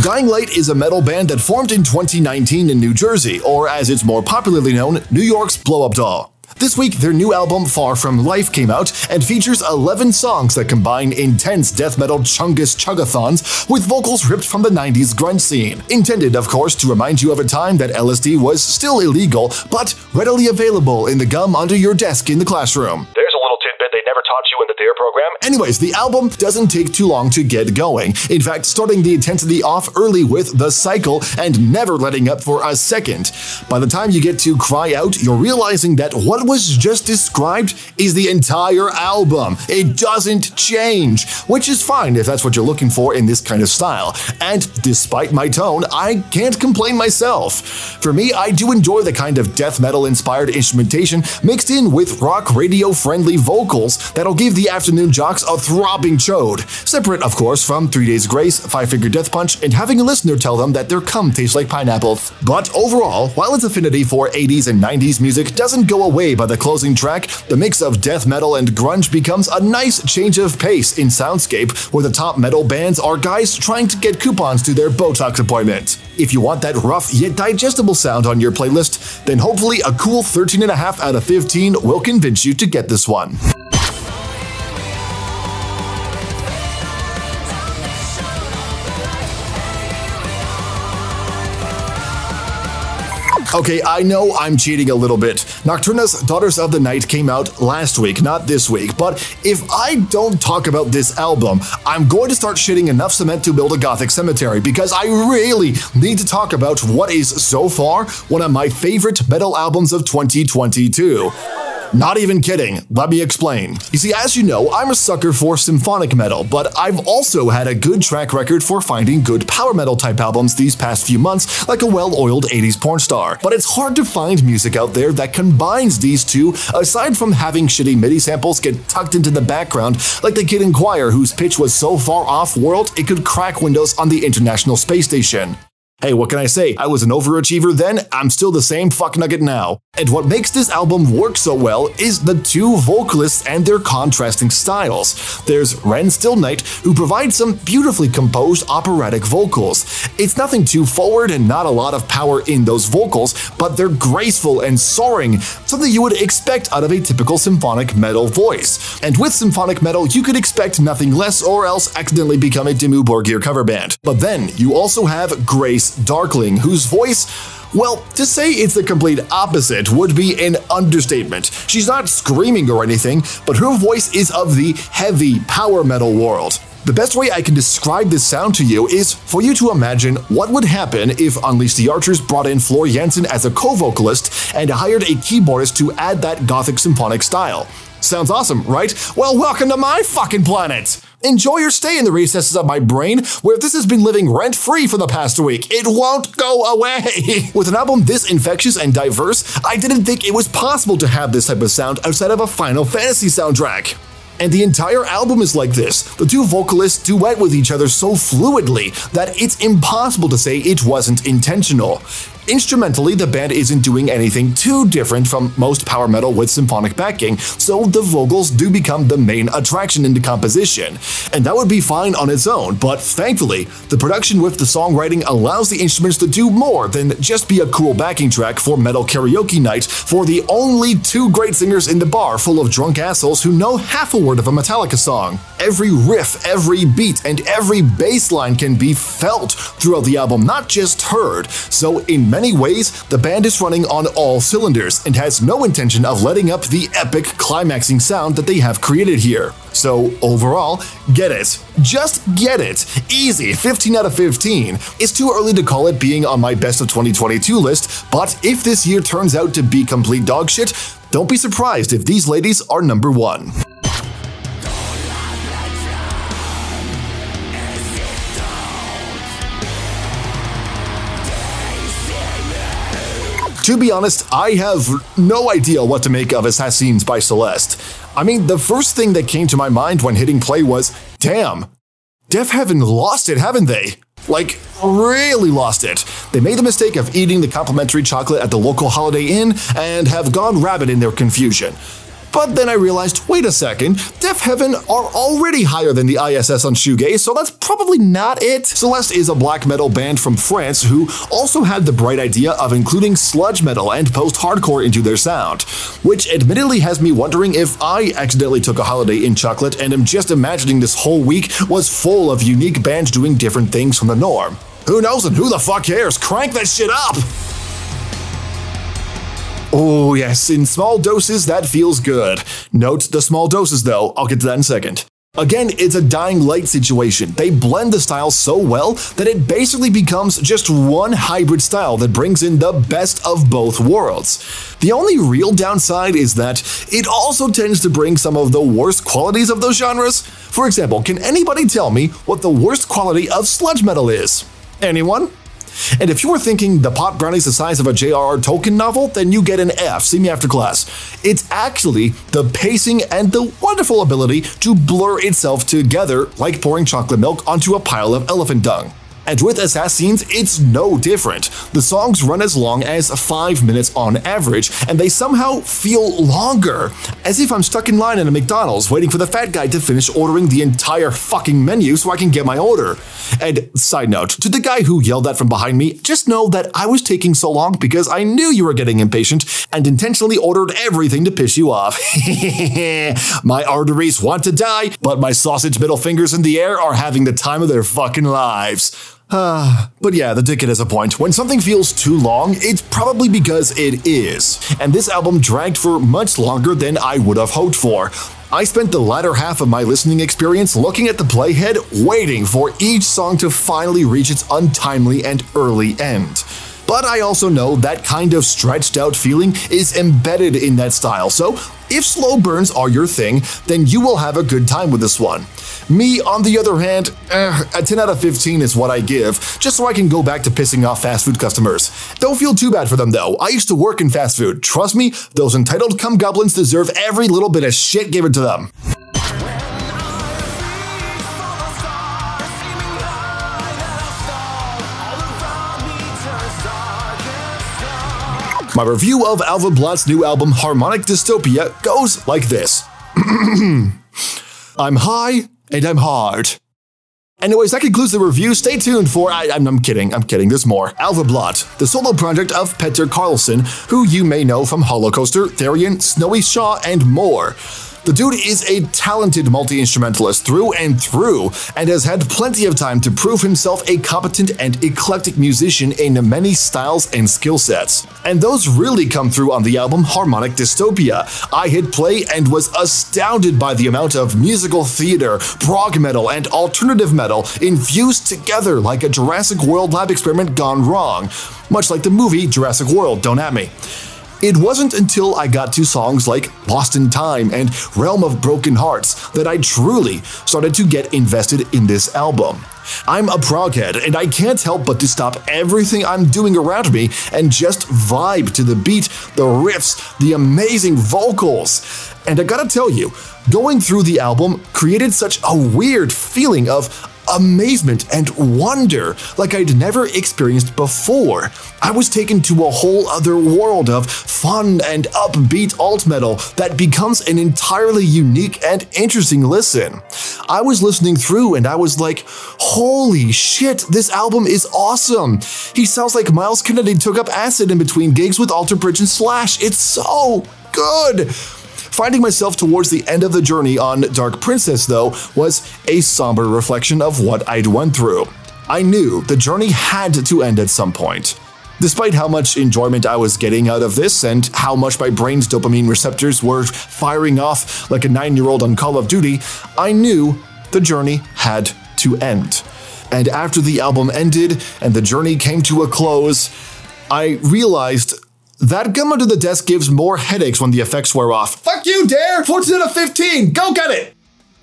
Dying Light is a metal band that formed in 2019 in New Jersey, or as it's more popularly known, New York's Blow Up Doll. This week, their new album Far From Life came out and features 11 songs that combine intense death metal chungus chugathons with vocals ripped from the 90s grunge scene. Intended, of course, to remind you of a time that LSD was still illegal, but readily available in the gum under your desk in the classroom. There's a little tidbit they never taught you in the their program. Anyways, the album doesn't take too long to get going. In fact, starting the intensity off early with The Cycle and never letting up for a second. By the time you get to Cry Out, you're realizing that what was just described is the entire album. It doesn't change, which is fine if that's what you're looking for in this kind of style. And despite my tone, I can't complain myself. For me, I do enjoy the kind of death metal inspired instrumentation mixed in with rock radio friendly vocals that'll give the afternoon jocks a throbbing chode. Separate, of course, from Three Days Grace, Five Finger Death Punch, and having a listener tell them that their cum tastes like pineapples. But overall, while its affinity for 80s and 90s music doesn't go away by the closing track, the mix of death metal and grunge becomes a nice change of pace in soundscape, where the top metal bands are guys trying to get coupons to their Botox appointment. If you want that rough yet digestible sound on your playlist, then hopefully a cool 13.5 out of 15 will convince you to get this one. Okay, I know I'm cheating a little bit. Nocturna's Daughters of the Night came out last week, not this week, but if I don't talk about this album, I'm going to start shitting enough cement to build a gothic cemetery because I really need to talk about what is so far one of my favorite metal albums of 2022. Not even kidding. Let me explain. You see, as you know, I'm a sucker for symphonic metal, but I've also had a good track record for finding good power metal type albums these past few months, like a well oiled 80s porn star. But it's hard to find music out there that combines these two, aside from having shitty MIDI samples get tucked into the background, like the Kid in Choir, whose pitch was so far off world it could crack windows on the International Space Station. Hey, what can I say? I was an overachiever then, I'm still the same fuck nugget now. And what makes this album work so well is the two vocalists and their contrasting styles. There's Rehn Stillnight, who provides some beautifully composed operatic vocals. It's nothing too forward and not a lot of power in those vocals, but they're graceful and soaring, something you would expect out of a typical symphonic metal voice. And with symphonic metal, you could expect nothing less or else accidentally become a Dimmu Borgir cover band. But then, you also have Grace Darkling, whose voice well, to say it's the complete opposite would be an understatement. She's not screaming or anything, but her voice is of the heavy power metal world. The best way I can describe this sound to you is for you to imagine what would happen if Unleash the Archers brought in Floor Jansen as a co vocalist and hired a keyboardist to add that gothic symphonic style. Sounds awesome, right? Well, welcome to my fucking planet! Enjoy your stay in the recesses of my brain, where this has been living rent free for the past week. It won't go away. With an album this infectious and diverse, I didn't think it was possible to have this type of sound outside of a Final Fantasy soundtrack. And the entire album is like this. The two vocalists duet with each other so fluidly that it's impossible to say it wasn't intentional. Instrumentally, the band isn't doing anything too different from most power metal with symphonic backing, so the vocals do become the main attraction in the composition. And that would be fine on its own, but thankfully, the production with the songwriting allows the instruments to do more than just be a cool backing track for metal karaoke night for the only two great singers in the bar full of drunk assholes who know half a word of a Metallica song. Every riff, every beat, and every bass line can be felt throughout the album, not just heard. So, in many ways, the band is running on all cylinders and has no intention of letting up the epic climaxing sound that they have created here. So, overall, get it. Just get it. Easy, 15 out of 15. It's too early to call it being on my best of 2022 list, but if this year turns out to be complete dog shit, don't be surprised if these ladies are number one. To be honest, I have no idea what to make of Assassins by Celeste. I mean, the first thing that came to my mind when hitting play was, damn, Deafheaven lost it, haven't they? Like, really lost it. They made the mistake of eating the complimentary chocolate at the local Holiday Inn and have gone rabid in their confusion. But then I realized, wait a second, Deafheaven are already higher than the ISS on Shoegaze, so that's probably not it. Celeste is a black metal band from France who also had the bright idea of including sludge metal and post-hardcore into their sound, which admittedly has me wondering if I accidentally took a holiday in chocolate and am just imagining this whole week was full of unique bands doing different things from the norm. Who knows and who the fuck cares? Crank that shit up! Oh, yes, in small doses, that feels good. Note the small doses, though. I'll get to that in a second. Again, it's a dying light situation. They blend the styles so well that it basically becomes just one hybrid style that brings in the best of both worlds. The only real downside is that it also tends to bring some of the worst qualities of those genres. For example, can anybody tell me what the worst quality of sludge metal is? Anyone? And if you were thinking the pot brownie's the size of a J.R.R. Tolkien novel, then you get an F. See me after class. It's actually the pacing and the wonderful ability to blur itself together like pouring chocolate milk onto a pile of elephant dung. And with Assassins, it's no different. The songs run as long as 5 minutes on average, and they somehow feel longer. As if I'm stuck in line at a McDonald's waiting for the fat guy to finish ordering the entire fucking menu so I can get my order. And side note, to the guy who yelled that from behind me, just know that I was taking so long because I knew you were getting impatient and intentionally ordered everything to piss you off. my arteries want to die, but my sausage middle fingers in the air are having the time of their fucking lives. But yeah, the dickhead has a point. When something feels too long, it's probably because it is. And this album dragged for much longer than I would have hoped for. I spent the latter half of my listening experience looking at the playhead, waiting for each song to finally reach its untimely and early end. But I also know that kind of stretched out feeling is embedded in that style, so if slow burns are your thing, then you will have a good time with this one. Me, on the other hand, eh, a 10 out of 15 is what I give, just so I can go back to pissing off fast food customers. Don't feel too bad for them though. I used to work in fast food. Trust me, those entitled cum goblins deserve every little bit of shit given to them. My review of Alva Blatt's new album Harmonic Dystopia goes like this I'm high and I'm hard. Anyways, that concludes the review. Stay tuned for. I, am I'm kidding, I'm kidding, there's more. Alva Blatt, the solo project of Petter Karlsson, who you may know from Holocauster, Therion, Snowy Shaw, and more. The dude is a talented multi instrumentalist through and through, and has had plenty of time to prove himself a competent and eclectic musician in many styles and skill sets. And those really come through on the album Harmonic Dystopia. I hit play and was astounded by the amount of musical theater, prog metal, and alternative metal infused together like a Jurassic World lab experiment gone wrong, much like the movie Jurassic World, don't at me. It wasn't until I got to songs like Lost in Time and Realm of Broken Hearts that I truly started to get invested in this album. I'm a proghead, and I can't help but to stop everything I'm doing around me and just vibe to the beat, the riffs, the amazing vocals. And I gotta tell you, going through the album created such a weird feeling of amazement and wonder like I'd never experienced before. I was taken to a whole other world of fun and upbeat alt metal that becomes an entirely unique and interesting listen. I was listening through and I was like, holy shit, this album is awesome. He sounds like Myles Kennedy took up acid in between gigs with Alter Bridge and Slash. It's so good. Finding myself towards the end of the journey on Dark Princess, though, was a somber reflection of what I'd went through. I knew the journey had to end at some point. Despite how much enjoyment I was getting out of this and how much my brain's dopamine receptors were firing off like a nine year old on Call of Duty, I knew the journey had to end. And after the album ended and the journey came to a close, I realized that gum under the desk gives more headaches when the effects wear off. Fuck you, Dare! 14 out of 15! Go get it!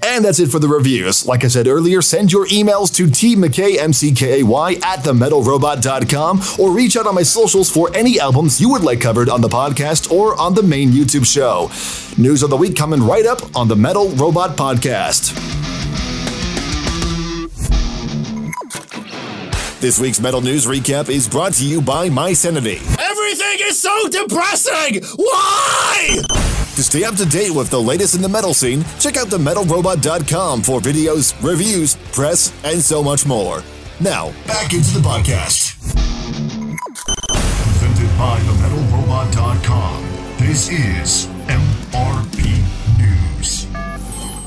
And that's it for the reviews. Like I said earlier, send your emails to tmckay, M-C-K-A-Y, at themetalrobot.com or reach out on my socials for any albums you would like covered on the podcast or on the main YouTube show. News of the week coming right up on the Metal Robot Podcast. This week's Metal News Recap is brought to you by My Sanity. Everything is so depressing! Why? To stay up to date with the latest in the metal scene, check out themetalrobot.com for videos, reviews, press, and so much more. Now, Back into the podcast. Presented by themetalrobot.com. This is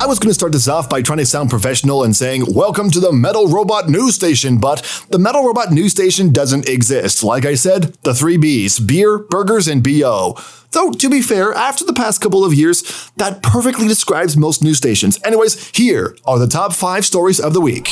I was going to start this off by trying to sound professional and saying, Welcome to the Metal Robot News Station, but the Metal Robot News Station doesn't exist. Like I said, the three B's beer, burgers, and BO. Though, to be fair, after the past couple of years, that perfectly describes most news stations. Anyways, here are the top five stories of the week.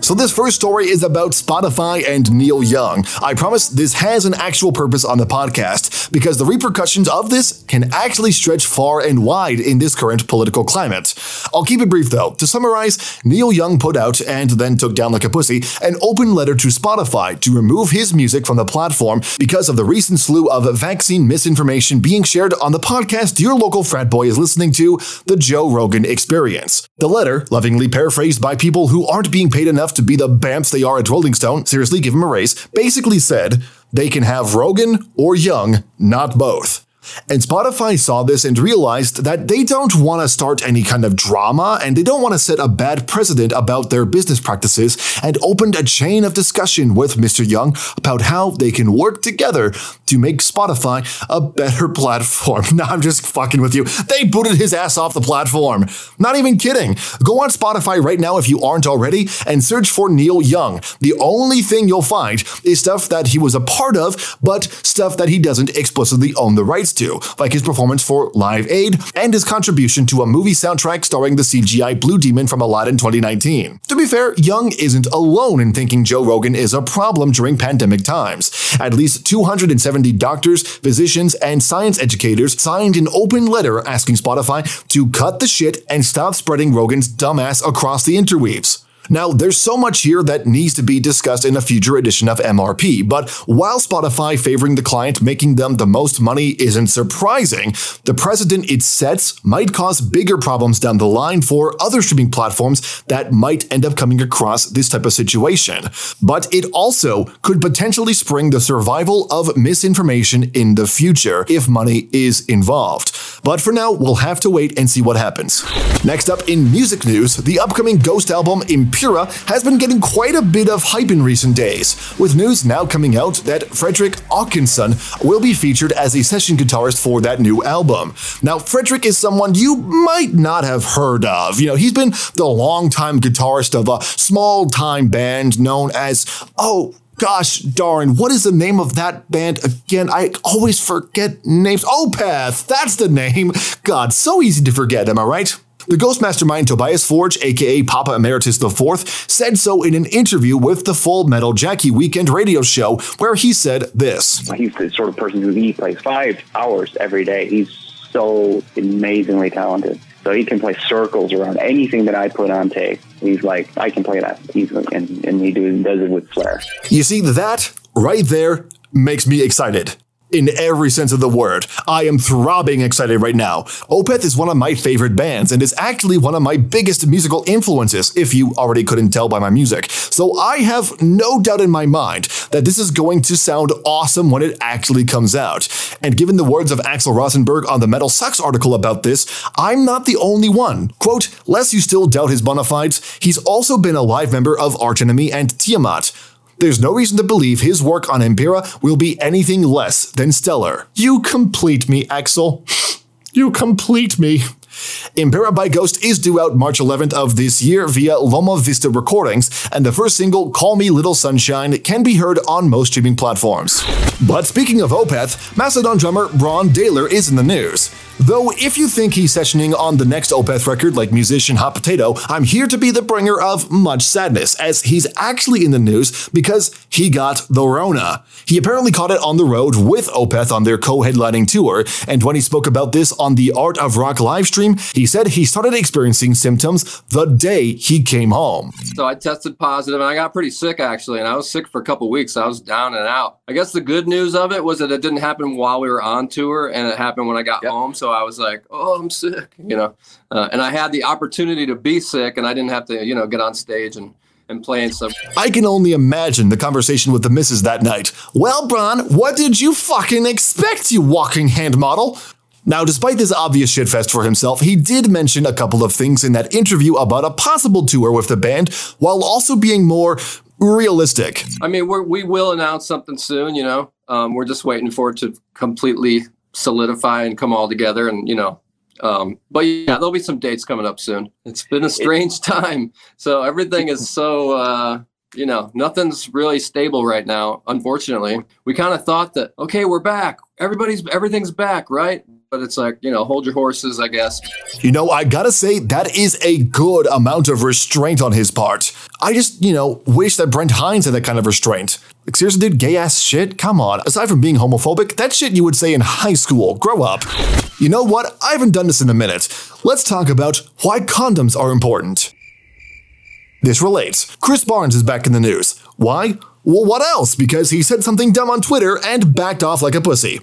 So this first story is about Spotify and Neil Young. I promise this has an actual purpose on the podcast because the repercussions of this can actually stretch far and wide in this current political climate. I'll keep it brief though. To summarize, Neil Young put out and then took down like a pussy an open letter to Spotify to remove his music from the platform because of the recent slew of vaccine misinformation being shared on the podcast your local frat boy is listening to, The Joe Rogan Experience. The letter, lovingly paraphrased by people who aren't being paid enough to be the bamps they are at Rolling Stone, seriously, give him a raise, basically said they can have Rogan or Young, not both. And Spotify saw this and realized that they don't want to start any kind of drama and they don't want to set a bad precedent about their business practices and opened a chain of discussion with Mr. Young about how they can work together to make Spotify a better platform. Now I'm just fucking with you. They booted his ass off the platform. Not even kidding. Go on Spotify right now if you aren't already and search for Neil Young. The only thing you'll find is stuff that he was a part of, but stuff that he doesn't explicitly own the rights to, like his performance for Live Aid and his contribution to a movie soundtrack starring the CGI Blue Demon from Aladdin 2019. To be fair, Young isn't alone in thinking Joe Rogan is a problem during pandemic times. At least 270 doctors, physicians, and science educators signed an open letter asking Spotify to cut the shit and stop spreading Rogan's dumbass across the interweaves. Now, there's so much here that needs to be discussed in a future edition of MRP, but while Spotify favoring the client making them the most money isn't surprising, the precedent it sets might cause bigger problems down the line for other streaming platforms that might end up coming across this type of situation. But it also could potentially spring the survival of misinformation in the future if money is involved. But for now, we'll have to wait and see what happens. Next up in music news, the upcoming Ghost album Impera has been getting quite a bit of hype in recent days, with news now coming out that Fredrik Åkesson will be featured as a session guitarist for that new album. Now, Fredrik is someone you might not have heard of. You know, he's been the longtime guitarist of a small time band known as, oh, Gosh darn, what is the name of that band again? I always forget names. Opeth, that's the name. God, so easy to forget, am I right? The Ghost Mastermind Tobias Forge, aka Papa Emeritus IV, said so in an interview with the Full Metal Jackie Weekend radio show, where he said this He's the sort of person who he plays five hours every day. He's so amazingly talented. So he can play circles around anything that I put on tape. He's like, I can play that easily, and, and he do, does it with flair. You see, that right there makes me excited. In every sense of the word. I am throbbing excited right now. Opeth is one of my favorite bands and is actually one of my biggest musical influences, if you already couldn't tell by my music. So I have no doubt in my mind that this is going to sound awesome when it actually comes out. And given the words of Axl Rosenberg on the Metal Sucks article about this, I'm not the only one. Quote, lest you still doubt his bona fides, he's also been a live member of Arch Enemy and Tiamat. There's no reason to believe his work on Impera will be anything less than stellar. You complete me, Axl. You complete me. Impera by Ghost is due out March 11th of this year via Loma Vista Recordings, and the first single, Call Me Little Sunshine, can be heard on most streaming platforms. But speaking of Opeth, Mastodon drummer Brann Dailor is in the news. Though if you think he's sessioning on the next Opeth record like musician Hot Potato, I'm here to be the bringer of much sadness, as he's actually in the news because he got the Rona. He apparently caught it on the road with Opeth on their co-headlining tour, and when he spoke about this on the Art of Rock livestream, he said he started experiencing symptoms the day he came home. So I tested positive and I got pretty sick actually, and I was sick for a couple weeks. I was down and out. I guess the good news of it was that it didn't happen while we were on tour, and it happened when I got Yep. home. So I was like, "Oh, I'm sick," you know, uh, and I had the opportunity to be sick, and I didn't have to, you know, get on stage and and play and stuff. I can only imagine the conversation with the missus that night. Well, Brann, what did you fucking expect, you walking hand model? Now, despite this obvious shitfest for himself, he did mention a couple of things in that interview about a possible tour with the band, while also being more realistic. I mean, we're, we will announce something soon. You know, um, we're just waiting for it to completely solidify and come all together and you know. Um, but yeah there'll be some dates coming up soon. It's been a strange time. So everything is so uh you know nothing's really stable right now unfortunately. We kind of thought that okay we're back. Everybody's everything's back right but it's like you know hold your horses i guess You know, I gotta say, that is a good amount of restraint on his part. I just, you know, wish that Brent Hinds had that kind of restraint. Like, seriously, dude, gay ass shit? Come on. Aside from being homophobic, that shit you would say in high school. Grow up. You know what? I haven't done this in a minute. Let's talk about why condoms are important. This relates. Chris Barnes is back in the news. Why? Well, what else? Because he said something dumb on Twitter and backed off like a pussy.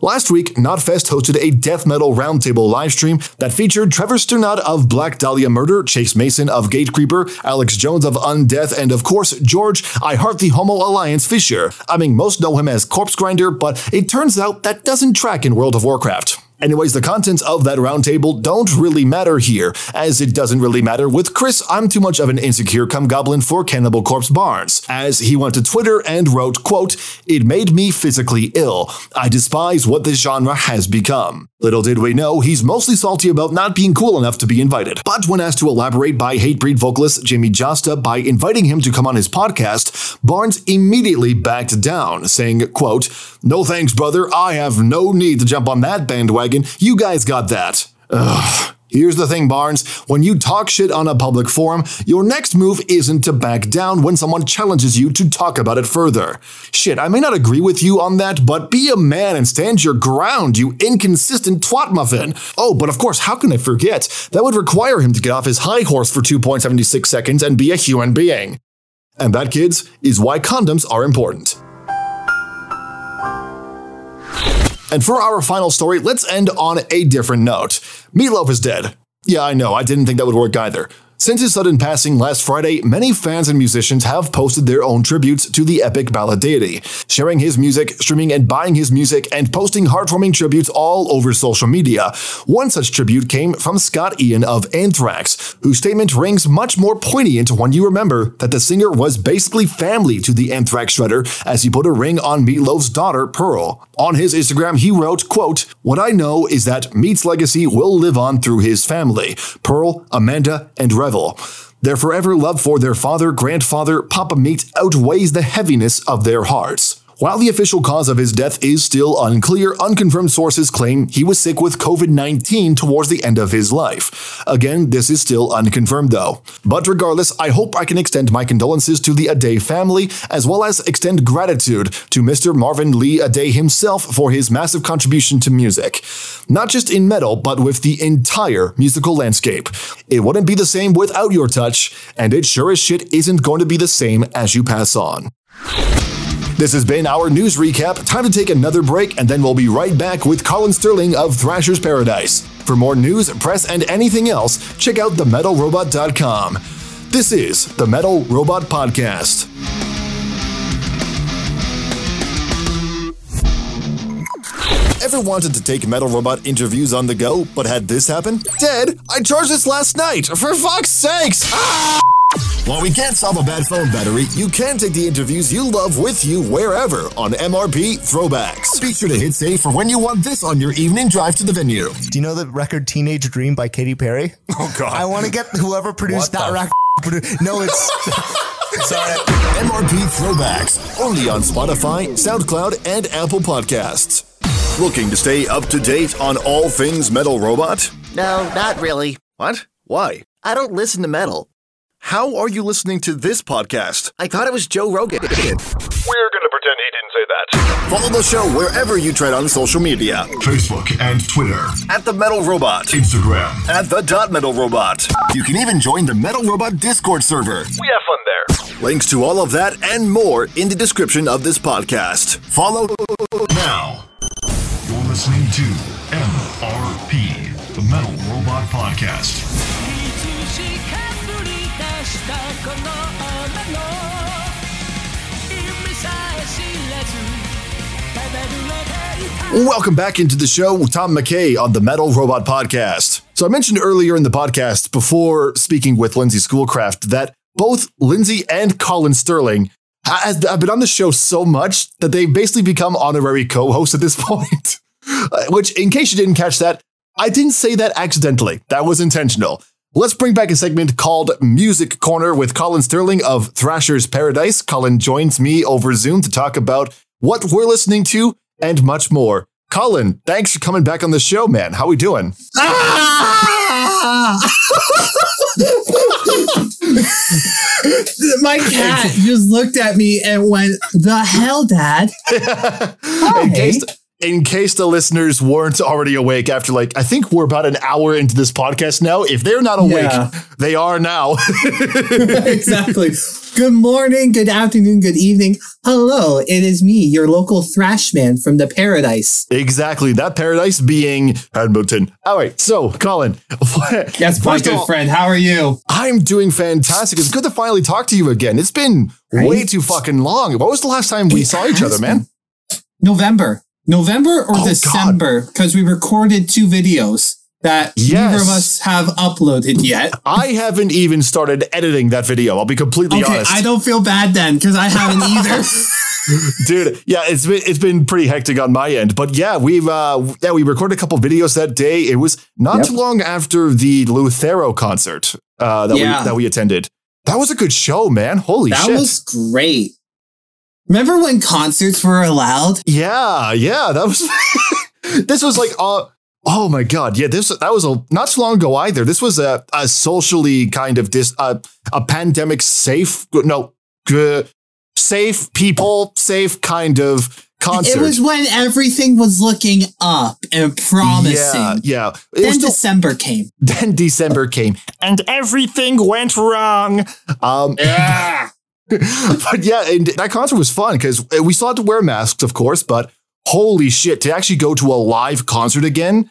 Last week, Knotfest hosted a death metal roundtable livestream that featured Trevor Strnad of Black Dahlia Murder, Chase Mason of Gatecreeper, Alex Jones of Undeath, and of course, George, I Heart the Homo Alliance Fisher. I mean, most know him as Corpse Grinder, but it turns out that doesn't track in World of Warcraft. Anyways, the contents of that roundtable don't really matter here, as it doesn't really matter with Chris. I'm too much of an insecure cum goblin for Cannibal Corpse Barnes, as he went to Twitter and wrote, quote, It made me physically ill. I despise what this genre has become. Little did we know, he's mostly salty about not being cool enough to be invited. But when asked to elaborate by Hatebreed vocalist Jamey Jasta by inviting him to come on his podcast, Barnes immediately backed down, saying, quote, No thanks, brother. I have no need to jump on that bandwagon. You guys got that. Ugh. Here's the thing, Barnes. When you talk shit on a public forum, your next move isn't to back down when someone challenges you to talk about it further. Shit, I may not agree with you on that, but be a man and stand your ground, you inconsistent twat muffin. Oh, but of course, how can I forget? That would require him to get off his high horse for 2.76 seconds and be a human being. And that, kids, is why condoms are important. And for our final story, let's end on a different note. Meatloaf is dead. Yeah, I know, I didn't think that would work either. Since his sudden passing last Friday, many fans and musicians have posted their own tributes to the epic ballad deity, sharing his music, streaming and buying his music, and posting heartwarming tributes all over social media. One such tribute came from Scott Ian of Anthrax, whose statement rings much more poignant when you remember that the singer was basically family to the Anthrax shredder as he put a ring on Meatloaf's daughter, Pearl. On his Instagram, he wrote, quote, What I know is that Meat's legacy will live on through his family, Pearl, Amanda, and Their forever love for their father, grandfather, Papa Meat outweighs the heaviness of their hearts. While the official cause of his death is still unclear, unconfirmed sources claim he was sick with COVID 19 towards the end of his life. Again, this is still unconfirmed though. But regardless, I hope I can extend my condolences to the Aday family, as well as extend gratitude to Mr. Marvin Lee Aday himself for his massive contribution to music. Not just in metal, but with the entire musical landscape. It wouldn't be the same without your touch, and it sure as shit isn't going to be the same as you pass on. This has been our news recap. Time to take another break, and then we'll be right back with Colin Sterling of Thrasher's Paradise. For more news, press, and anything else, check out themetalrobot.com. This is the Metal Robot Podcast. Ever wanted to take Metal Robot interviews on the go, but had this happen? Dead? I charged this last night! For fuck's sakes! Ah! While we can't solve a bad phone battery, you can take the interviews you love with you wherever on MRP Throwbacks. Be sure to hit save for when you want this on your evening drive to the venue. Do you know the record Teenage Dream by Katy Perry? Oh, God. I want to get whoever produced What that record. produ- No, it's. Sorry. MRP Throwbacks, only on Spotify, SoundCloud, and Apple Podcasts. Looking to stay up to date on all things Metal Robot? No, not really. What? Why? I don't listen to metal. How are you listening to this podcast? I thought it was Joe Rogan. We're gonna pretend he didn't say that. Follow the show wherever you tread on social media. Facebook and Twitter, At the Metal Robot. Instagram. At the Dot Metal Robot. You can even join the Metal Robot Discord server. We have fun there. Links to all of that and more in the description of this podcast. Follow Now, you're listening to MRP, the Metal Robot Podcast. Welcome back into the show, Tom McKay on the Metal Robot Podcast. So I mentioned earlier in the podcast before speaking with Lindsay Schoolcraft that both Lindsay and Colin Sterling have been on the show so much that they've basically become honorary co-hosts at this point. Uh, Which, in case you didn't catch that, I didn't say that accidentally. That was intentional. Let's bring back a segment called Music Corner with Colin Sterling of Thrasher's Paradise. Colin joins me over Zoom to talk about what we're listening to and much more. Colin, thanks for coming back on the show, man. How we doing? My cat just looked at me and went, "The hell, Dad!" in case in case the listeners weren't already awake after like I think we're about an hour into this podcast now. If they're not awake, Yeah. they are now. exactly. Good morning, good afternoon, good evening. Hello, it is me, your local thrash man from the Paradise. exactly. That paradise being Edmonton. All right. So, Colin. Yes, my good all, friend. How are you? I'm doing fantastic. It's good to finally talk to you again. It's been way too fucking long. What was the last time we saw each other, man? November. November Oh, or December? Because we recorded two videos that neither of Yes. us have uploaded yet. I haven't even started editing that video. I'll be completely Okay, honest. I don't feel bad then because I haven't either. Dude, yeah, it's been it's been pretty hectic on my end, but yeah, we've uh yeah we recorded a couple videos that day. It was not Yep. too long after the Lutharo concert uh, that Yeah. we that we attended. That was a good show, man. Holy that shit! was great. Remember when concerts were allowed? yeah, yeah, that was. this was like uh oh my god, yeah, this that was a not so long ago either. This was a a socially kind of dis uh, a pandemic safe no uh, safe people safe kind of concert. It was when everything was looking up and promising. Yeah, yeah. It Then was still- December came. Then December came and everything went wrong. Um, but yeah, and that concert was fun because uh, we still had to wear masks, of course, but holy shit, to actually go to a live concert again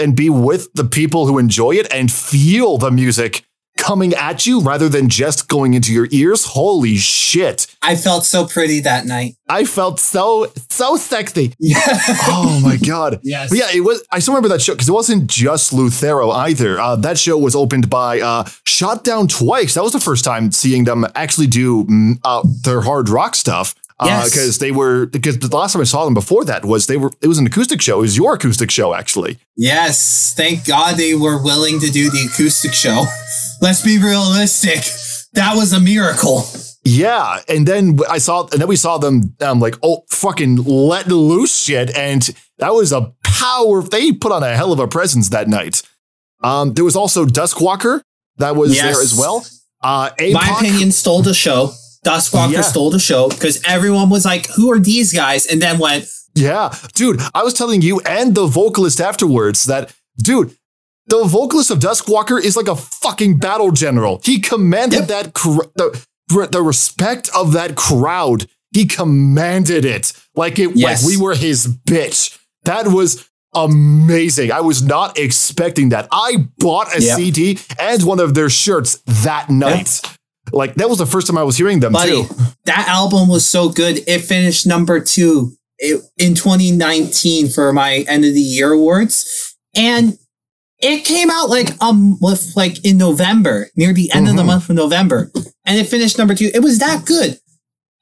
and be with the people who enjoy it and feel the music coming at you rather than just going into your ears. Holy shit. I felt so pretty that night. I felt so, so sexy. Yeah. oh my god. Yes. But yeah, it was. I still remember that show because it wasn't just Lutharo either. Uh, that show was opened by uh, Shot Down Twice. That was the first time seeing them actually do mm, uh, their hard rock stuff. Yes. Because they were because the last time I saw them before that was they were it was an acoustic show. It was your acoustic show actually. Yes, thank God they were willing to do the acoustic show. Let's be realistic. That was a miracle. Yeah, and then I saw, and then we saw them. um like, oh, fucking let loose shit, and that was a power. They put on a hell of a presence that night. Um, there was also Duskwalker that was Yes. there as well. Uh, APOC, My opinion stole the show. Duskwalker Yeah. stole the show because everyone was like, "Who are these guys?" And then went, Yeah, dude, I was telling you and the vocalist afterwards that, dude, the vocalist of Duskwalker is like a fucking battle general. He commanded that cr- the the respect of that crowd. He commanded it like it Yes. like we were his bitch. That was amazing. I was not expecting that. I bought a Yep. CD and one of their shirts that night. Like that was the first time I was hearing them "Buddy, too. that album was so good. It finished number two in 2019 for my end of the year awards, and it came out like um with like in November, near the end of the Mhm. month of November, and it finished number two. It was that good.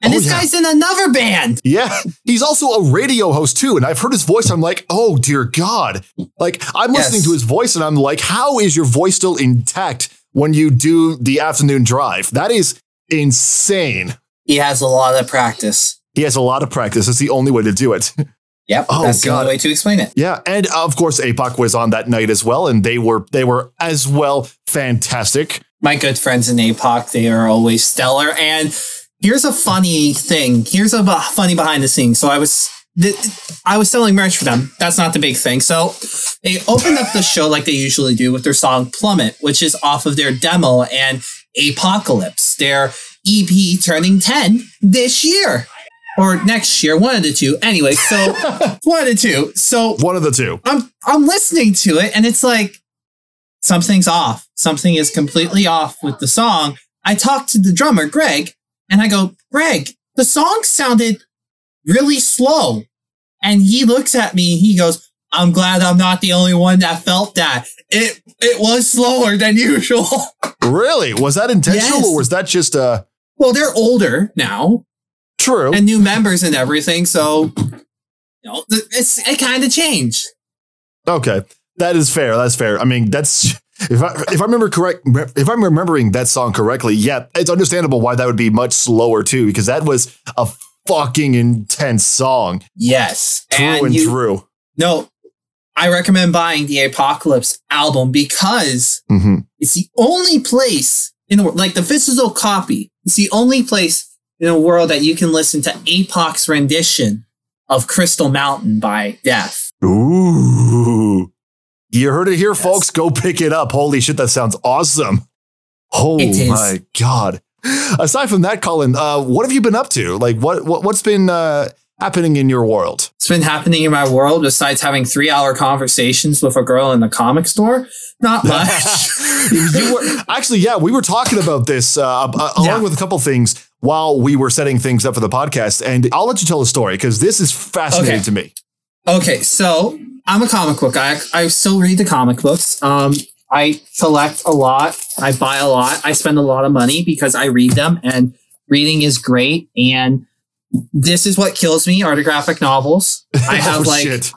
And Oh, this yeah. guy's in another band. Yeah, he's also a radio host too, and I've heard his voice. I'm like, oh dear God! Like I'm Yes. listening to his voice, and I'm like, how is your voice still intact when you do the afternoon drive? That is insane. He has a lot of practice. He has a lot of practice. It's the only way to do it. Yep, Oh, that's the God. only way to explain it. yeah, and of course, APOC was on that night as well, and they were they were as well fantastic. My good friends in APOC, they are always stellar. And here's a funny thing. Here's a funny behind the scenes. So I was I was selling merch for them. That's not the big thing. So they opened up the show like they usually do with their song Plummet, which is off of their demo and Apocalypse, their EP turning 10 this year. Or next year, one of the two. Anyway, so one of the two. So One of the two. I'm I'm listening to it and it's like something's off. Something is completely off with the song. I talked to the drummer, Greg, and I go, Greg, the song sounded really slow. And he looks at me and he goes, I'm glad I'm not the only one that felt that. It it was slower than usual. Really? Was that intentional, Yes. or was that just uh well, they're older now true? and new members and everything, so you know, it's it kind of changed. Okay, that is fair. That's fair. I mean, that's if I if I remember correct, if I'm remembering that song correctly, yeah, it's understandable why that would be much slower too, because that was a fucking intense song Yes, through and, you- through. No, I recommend buying the Apocalypse album because Mhm. it's the only place in the world, like the physical copy. It's the only place in a world that you can listen to Apoc's rendition of Crystal Mountain by Death. Ooh, you heard it here, folks. Go pick it up. Holy shit, that sounds awesome. Oh my god. Aside from that, Colin, uh, what have you been up to? Like, what, what what's been uh, happening in your world? It's been happening in my world besides having three hour conversations with a girl in the comic store. Not much. you were actually, yeah, we were talking about this uh, uh, along Yeah. with a couple things while we were setting things up for the podcast, and I'll let you tell the story because this is fascinating Okay. to me. Okay, so I'm a comic book guy. I still read the comic books. Um, I collect a lot. I buy a lot. I spend a lot of money because I read them, and reading is great. And this is what kills me: are the graphic novels. I have Oh, like shit.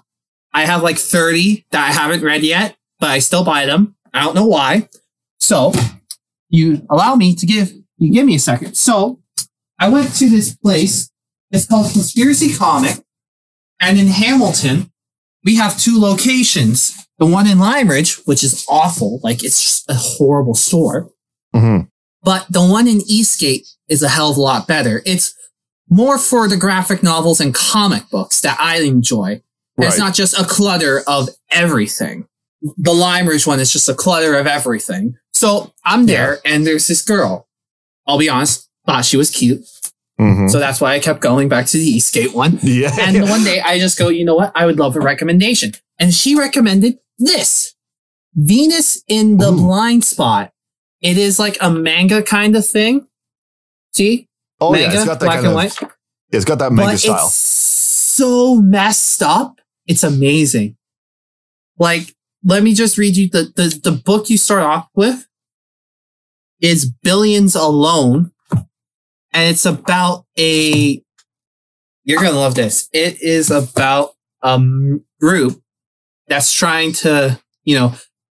I have like 30 that I haven't read yet, but I still buy them. I don't know why. So you allow me to give you give me a second. So I went to this place. It's called Conspiracy Comic. And in Hamilton, we have two locations. The one in Lime Ridge, which is awful, like it's just a horrible store. Mhm. But the one in Eastgate is a hell of a lot better. It's more for the graphic novels and comic books that I enjoy. And It's not just a clutter of everything. The Lime Ridge one is just a clutter of everything. So I'm there and there's this girl. I'll be honest, thought she was cute. Mhm. So that's why I kept going back to the Eastgate one. Yeah. And one day I just go, you know what? I would love a recommendation. And she recommended this Venus in the Blind Spot. It is like a manga kind of thing. See? Oh yeah, manga, it's got that black kind and of. white. It's got that manga but style. it's so messed up. It's amazing. Like, let me just read you the, the, the book you start off with is Billions Alone. And it's about a, you're going to love this. It is about a group that's trying to, you know,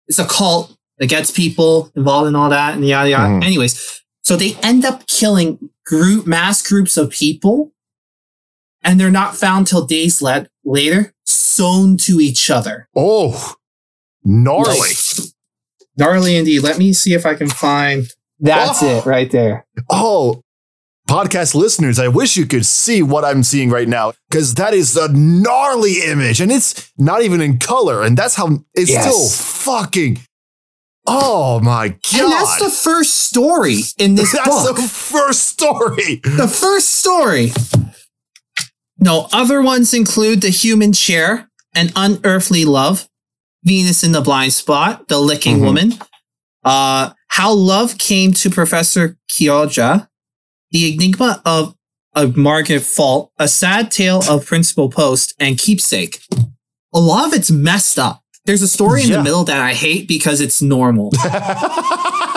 it's a cult that gets people involved in all that and yada yada. Mhm. Anyways, so they end up killing group mass groups of people and they're not found till days le- later, sewn to each other. Oh, gnarly. Like, gnarly indeed. Let me see if I can find. That's Oh. it right there. Oh, podcast listeners, I wish you could see what I'm seeing right now because that is a gnarly image and it's not even in color. And that's how it's Yes. still fucking. Oh my God. And that's the first story in this That's book. the first story. the first story. No, other ones include The Human Chair, An Unearthly Love, Venus in the Blind Spot, The Licking Mhm. Woman, uh, How Love Came to Professor Kyoja, The Enigma of, of Amigara Fault, A Sad Tale of Principal Post, and Keepsake. A lot of it's messed up. There's a story in Yeah. the middle that I hate because it's normal.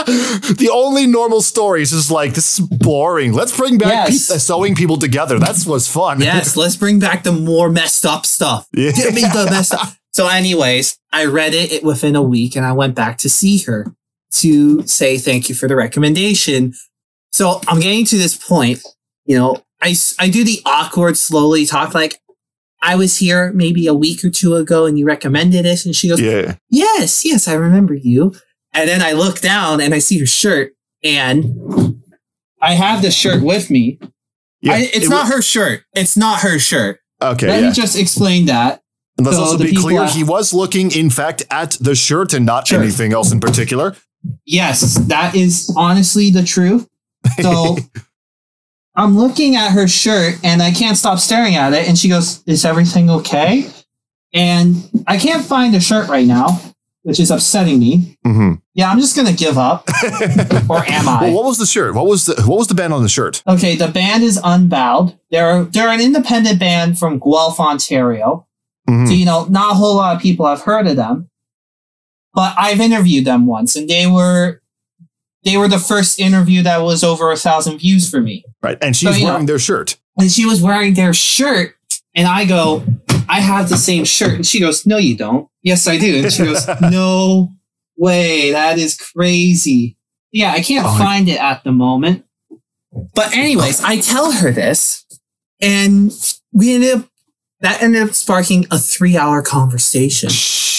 the only normal stories is like, this is boring. Let's bring back Yes. pe- sewing people together. That's what's fun. yes, let's bring back the more messed up stuff. Yeah. Give me the messed up. So, anyways, I read it, it within a week and I went back to see her to say thank you for the recommendation. So, I'm getting to this point, you know, I, I do the awkward, slowly talk like, I was here maybe a week or two ago and you recommended it. And she goes, Yeah. Yes, yes, I remember you. And then I look down and I see her shirt and I have the shirt with me. Yeah. I, it's It not her shirt. It's not her shirt. Okay. Let yeah. me just explain that. And let's so also be clear, at- he was looking, in fact, at the shirt and not Sure. anything else in particular. Yes, that is honestly the truth. So I'm looking at her shirt and I can't stop staring at it. And she goes, Is everything okay? And I can't find the shirt right now, which is upsetting me. hmm Yeah, I'm just going to give up. or am I? Well, what was the shirt? What was the what was the band on the shirt? Okay, the band is Unbowed. They're they're an independent band from Guelph, Ontario. Mhm. So you know, not a whole lot of people have heard of them. But I've interviewed them once, and they were they were the first interview that was over a thousand views for me. Right, and she's So, you know- wearing their shirt. And she was wearing their shirt, and I go, I have the same shirt. And she goes, No, you don't. Yes, I do. And she goes, No way. That is crazy. Yeah, I can't Oh. find it at the moment. But, anyways, I tell her this, and we ended up, that ended up sparking a three hour conversation.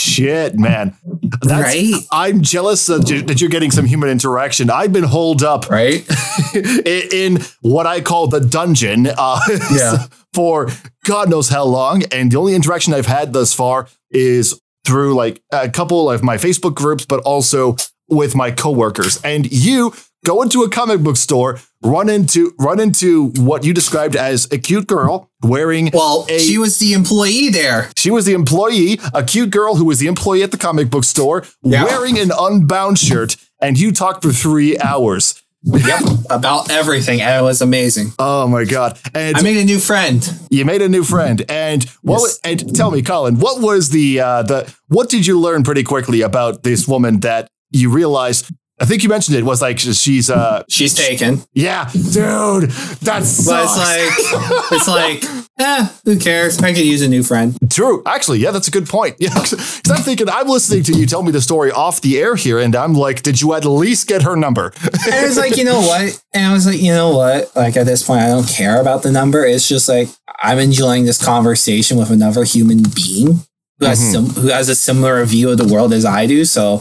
Shit, man. That's, Right? I'm jealous that, you, that you're getting some human interaction. I've been holed up Right? in, in what I call the dungeon uh, Yeah. for God knows how long. And the only interaction I've had thus far is through like a couple of my Facebook groups, but also with my coworkers. And you go into a comic book store, run into run into what you described as a cute girl wearing Well, a she was the employee there. she was the employee, a cute girl who was the employee at the comic book store, Yeah. wearing an unbound shirt, and you talked for three hours. Yep. About everything. And it was amazing. Oh my god! And I made a new friend. you made a new friend. And what? Yes. And tell me, Colin, what was the uh, the what did you learn pretty quickly about this woman that you realized? I think you mentioned it was like she's uh She's taken. yeah, dude, that's. But it's like, it's like, eh, who cares? I could use a new friend. True. Actually, yeah, that's a good point. Yeah, because I'm thinking I'm listening to you tell me the story off the air here, and I'm like, did you at least get her number? And it was like, you know what? And I was like, you know what? Like at this point, I don't care about the number. It's just like I'm enjoying this conversation with another human being who has Mhm. sim- who has a similar view of the world as I do. So,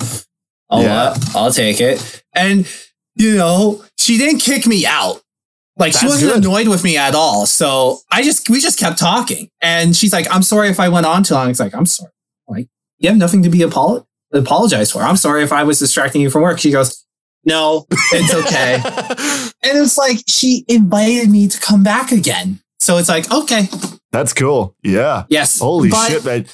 I'll Yeah. uh, I'll take it. And you know, she didn't kick me out. Like she wasn't good. annoyed with me at all. So I just we just kept talking. And she's like, I'm sorry if I went on too long. It's like, I'm sorry. Like, you have nothing to be apolo- apologize for. I'm sorry if I was distracting you from work. She goes, No, it's okay. and it's like she invited me to come back again. So it's like, okay, That's cool. Yeah. yes. Holy But shit, man.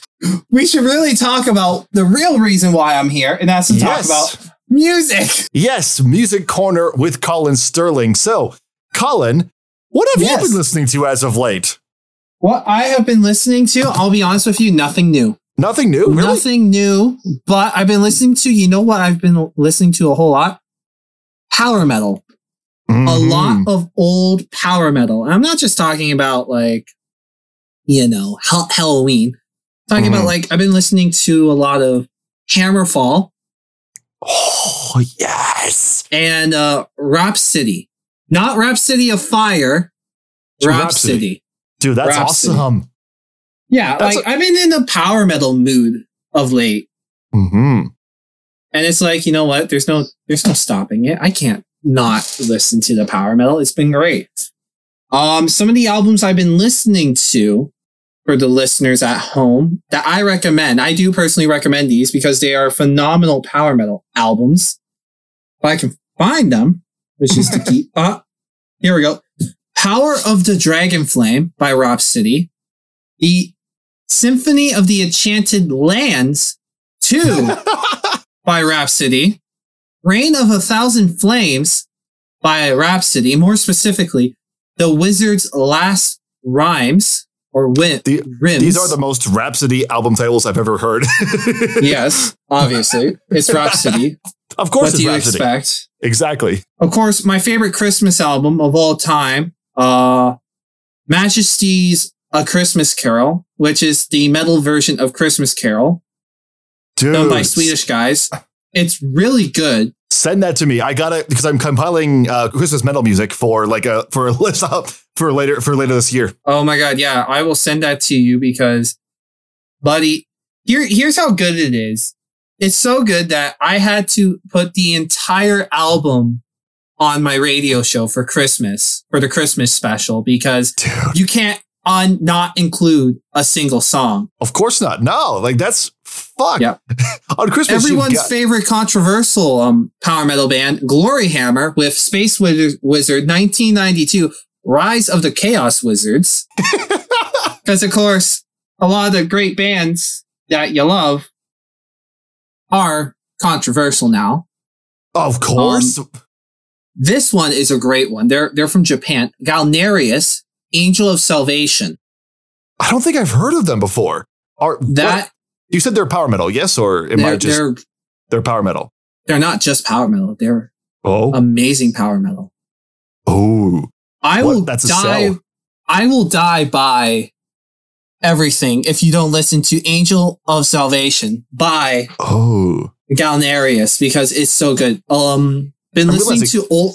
We should really talk about the real reason why I'm here, and that's to Yes. talk about music. Yes, Music Corner with Colin Sterling. So, Colin, what have Yes. you been listening to as of late? What I have been listening to, I'll be honest with you, nothing new. Nothing new, really? Nothing new, but I've been listening to, you know what I've been listening to a whole lot? Power metal. A Mhm. lot of old power metal. And I'm not just talking about like, you know, Hal- Helloween. talking Mhm. about like, I've been listening to a lot of Hammerfall Oh, yes. and uh Rhapsody. Not Rhapsody of Fire, Rhapsody. Rhapsody. Dude, that's Rhapsody. awesome. Yeah, That's like I've been in a power metal mood of late. hmm And it's like, you know what? There's no there's no stopping it. I can't not listen to the power metal. It's been great. Um some of the albums I've been listening to for the listeners at home that I recommend. I do personally recommend these because they are phenomenal power metal albums. If I can find them, which is to keep uh here we go. Power of the Dragon Flame by Rhapsody. The Symphony of the Enchanted Lands 2 by Rhapsody, Rain of a Thousand Flames by Rhapsody, more specifically, The Wizard's Last Rhymes or Win- The- Rims. These are the most Rhapsody album titles I've ever heard. yes, obviously. It's Rhapsody. Of course, what it's do you Rhapsody. expect? Exactly. Of course, my favorite Christmas album of all time, uh, Majesty's A Christmas Carol, which is the metal version of Christmas Carol, Dude, done by Swedish guys. It's really good. Send that to me. I got it because I'm compiling uh, Christmas metal music for like a for a list up for later for later this year. Oh my god, yeah, I will send that to you because, buddy, here here's how good it is. It's so good that I had to put the entire album on my radio show for Christmas for the Christmas special because Dude, you can't un- not include a single song. of course not. No, like that's fuck. Yep. On Christmas, Everyone's got- favorite controversial um, power metal band, Glory Hammer, with Space Wizard, Wizard 1992, Rise of the Chaos Wizards. Because, of course, a lot of the great bands that you love are controversial now. of course. This one is a great one. They're, they're from Japan. Galneryus, Angel of Salvation. I don't think I've heard of them before. Are That, what? you said they're power metal, yes, or am I just they're, they're power metal? they're not just power metal. They're Oh, amazing power metal. oh, I What? will That's a die. I will die by everything if you don't listen to Angel of Salvation by Oh, Galneryus because it's so good. Um, been I'm listening to old.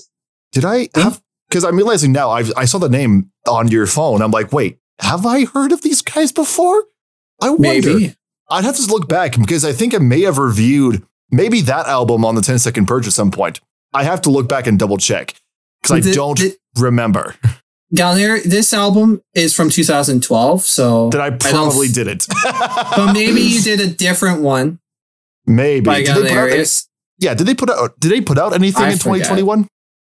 did I have? Because I'm realizing now I I saw the name on your phone. I'm like, wait, have I heard of these guys before? I wonder. Maybe. I'd have to look back because I think I may have reviewed maybe that album on the 10 second purge at some point. I have to look back and double check because I Did- don't did- remember Galner, this album is from 2012, so that I probably didn't. but maybe you did a different one maybe. by Did they put out yeah, did they put out did they put out anything I in 2021?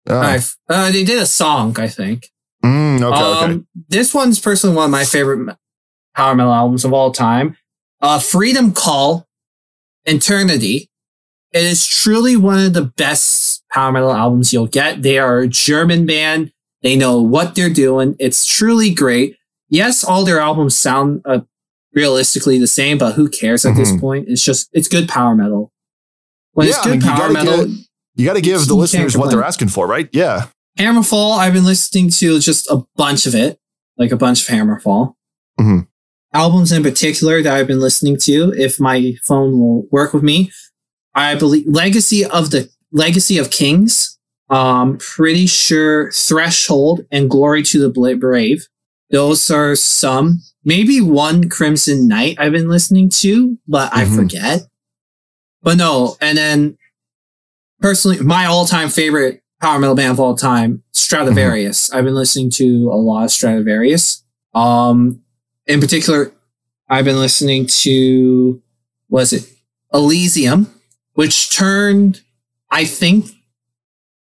Oh. Uh, they did a song, I think. Mm, okay, okay. Um, This one's personally one of my favorite power metal albums of all time. Uh, Freedom Call, Eternity. It is truly one of the best power metal albums you'll get. They are a German band. They know what they're doing. It's truly great. Yes, all their albums sound uh, realistically the same, but who cares at this Mhm. point? It's just it's good power metal. When Yeah, it's I good mean, power metal, get- You got to give the listeners what they're asking for, right? Yeah. Hammerfall, I've been listening to just a bunch of it, like a bunch of Hammerfall. Mhm. Albums in particular that I've been listening to, if my phone will work with me. I believe Legacy of the Legacy of Kings. Um, pretty sure Threshold and Glory to the Brave. Those are some. Maybe one Crimson Night I've been listening to, but I Mhm. forget. But no, and then personally, my all-time favorite power metal band of all time, Stratovarius. I've been listening to a lot of Stratovarius. Um, in particular, I've been listening to was it Elysium, which turned, I think,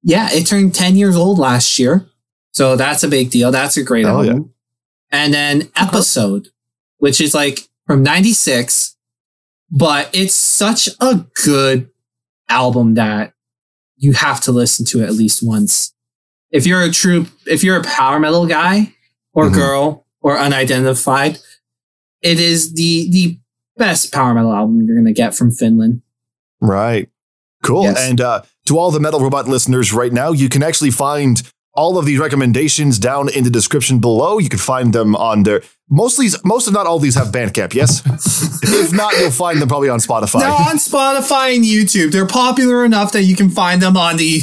yeah, it turned ten years old last year. So that's a big deal. That's a great Oh, album. And then Episode, which is like from '96, but it's such a good album that you have to listen to it at least once. If you're a true, if you're a power metal guy or Mhm. girl or unidentified, it is the the best power metal album you're gonna get from Finland. Right. Cool. Yes. And uh, to all the Metal Robot listeners right now, you can actually find all of these recommendations down in the description below. You can find them on there. Mostly, most if not all these have Bandcamp, yes? if not, you'll find them probably on Spotify. They're on Spotify and YouTube. They're popular enough that you can find them on the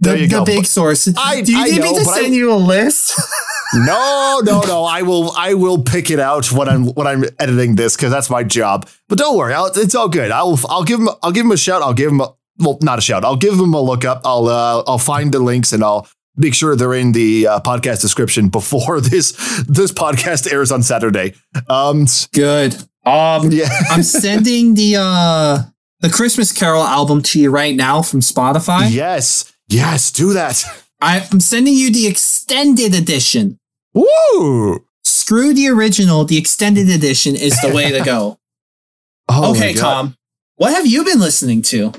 the, the big sources. I- Do you I need know, me to but I- send you a list? no, no, no. I will I will pick it out when I'm when I'm editing this because that's my job. But don't worry, I'll, it's all good. I'll I'll give him I'll give him a shout. I'll give him a well, not a shout. I'll give him a look up. I'll uh, I'll find the links and I'll make sure they're in the uh, podcast description before this this podcast airs on Saturday. Um, Good. Um, yeah. I'm sending the uh the Christmas Carol album to you right now from Spotify. yes, yes, do that. I, I'm sending you the extended edition. Woo! Screw the original. The extended edition is the way to go. Oh okay, Tom. What have you been listening to?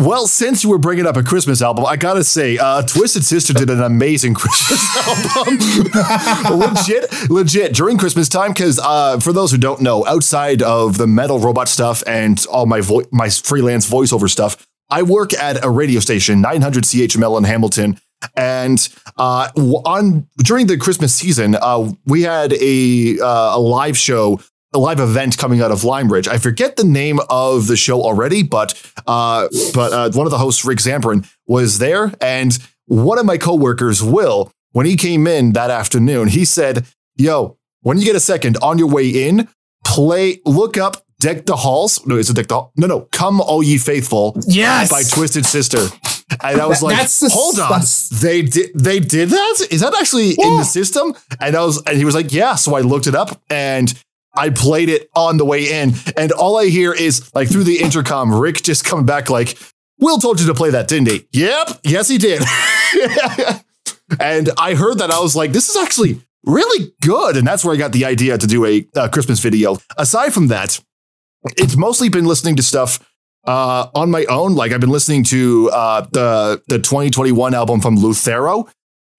Well, since you were bringing up a Christmas album, I gotta say, uh, Twisted Sister did an amazing Christmas album. legit, legit during Christmas time. Because uh, for those who don't know, outside of the metal robot stuff and all my vo- my freelance voiceover stuff, I work at a radio station, 900 CHML in Hamilton. And uh, on during the Christmas season, uh, we had a uh, a live show a live event coming out of Lime Ridge. I forget the name of the show already, but uh, but uh, one of the hosts, Rick Zamperin, was there, and one of my coworkers, Will, when he came in that afternoon, he said, "Yo, when you get a second on your way in, play, look up." Deck the Halls. No, is it Deck the Hall? No, no. Come, all ye faithful. Yes! By Twisted Sister. And I was That- like, that's the- hold on. that's- They did they did that? Is that actually in the system? And I was and he was like, yeah. So I looked it up and I played it on the way in. And all I hear is like through the intercom, Rick just coming back like, Will told you to play that, didn't he? Yep. Yes, he did. and I heard that. I was like, this is actually really good. And that's where I got the idea to do a, Christmas video. Aside from that, it's mostly been listening to stuff uh, on my own. Like I've been listening to uh, the the 2021 album from Lutharo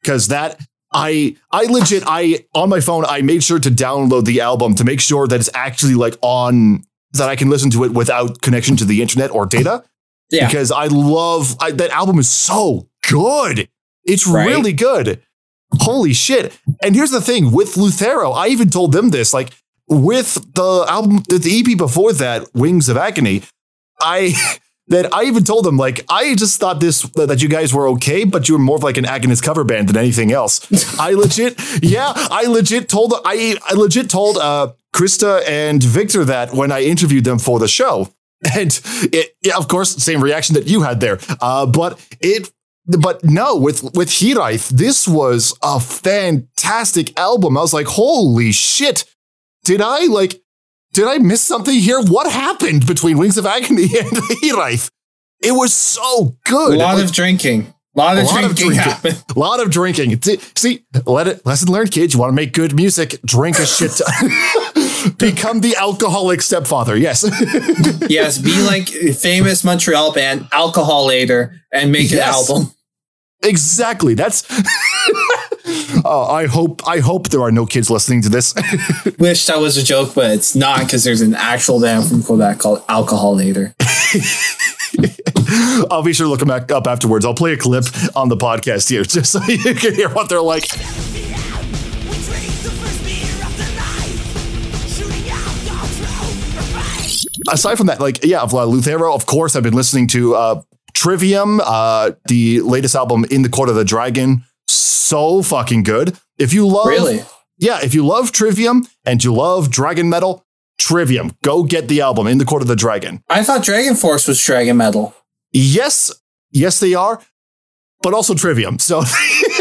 because that I I legit I on my phone I made sure to download the album to make sure that it's actually like on that I can listen to it without connection to the internet or data. Yeah. Because I love I, that album is so good. It's Right. really good. Holy shit. And here's the thing with Lutharo, I even told them this like with the album, the EP before that, Wings of Agony, I that I even told them like I just thought this that you guys were okay, but you were more of like an Agonist cover band than anything else. I legit, yeah, I legit told I I legit told uh Krista and Victor that when I interviewed them for the show. And it, yeah, of course, same reaction that you had there. Uh, but it but no, with with Hiraeth, this was a fantastic album. I was like, holy shit. Did I like did I miss something here? What happened between Wings of Agony and Hiraeth? It was so good. A lot of drinking. A lot of drinking happened. A lot of drinking. See- let it lesson learned, kids. You want to make good music, drink a shit ton. Become the alcoholic stepfather. Yes. yes, be like famous Montreal band Alcoholator and make Yes. an album. exactly. That's Oh, I hope I hope there are no kids listening to this. Wish that was a joke, but it's not because there's an actual band from Quebec called Alcoholator. I'll be sure to look them back up afterwards. I'll play a clip on the podcast here just so you can hear what they're like. Aside from that, like, yeah, of uh, Lutharo, of course, I've been listening to uh, Trivium, uh, the latest album, In the Court of the Dragon. So fucking good. If you love, Really? yeah, if you love Trivium and you love Dragon Metal, Trivium, go get the album, In the Court of the Dragon. I thought Dragon Force was Dragon Metal. Yes, yes, they are, but also Trivium. So,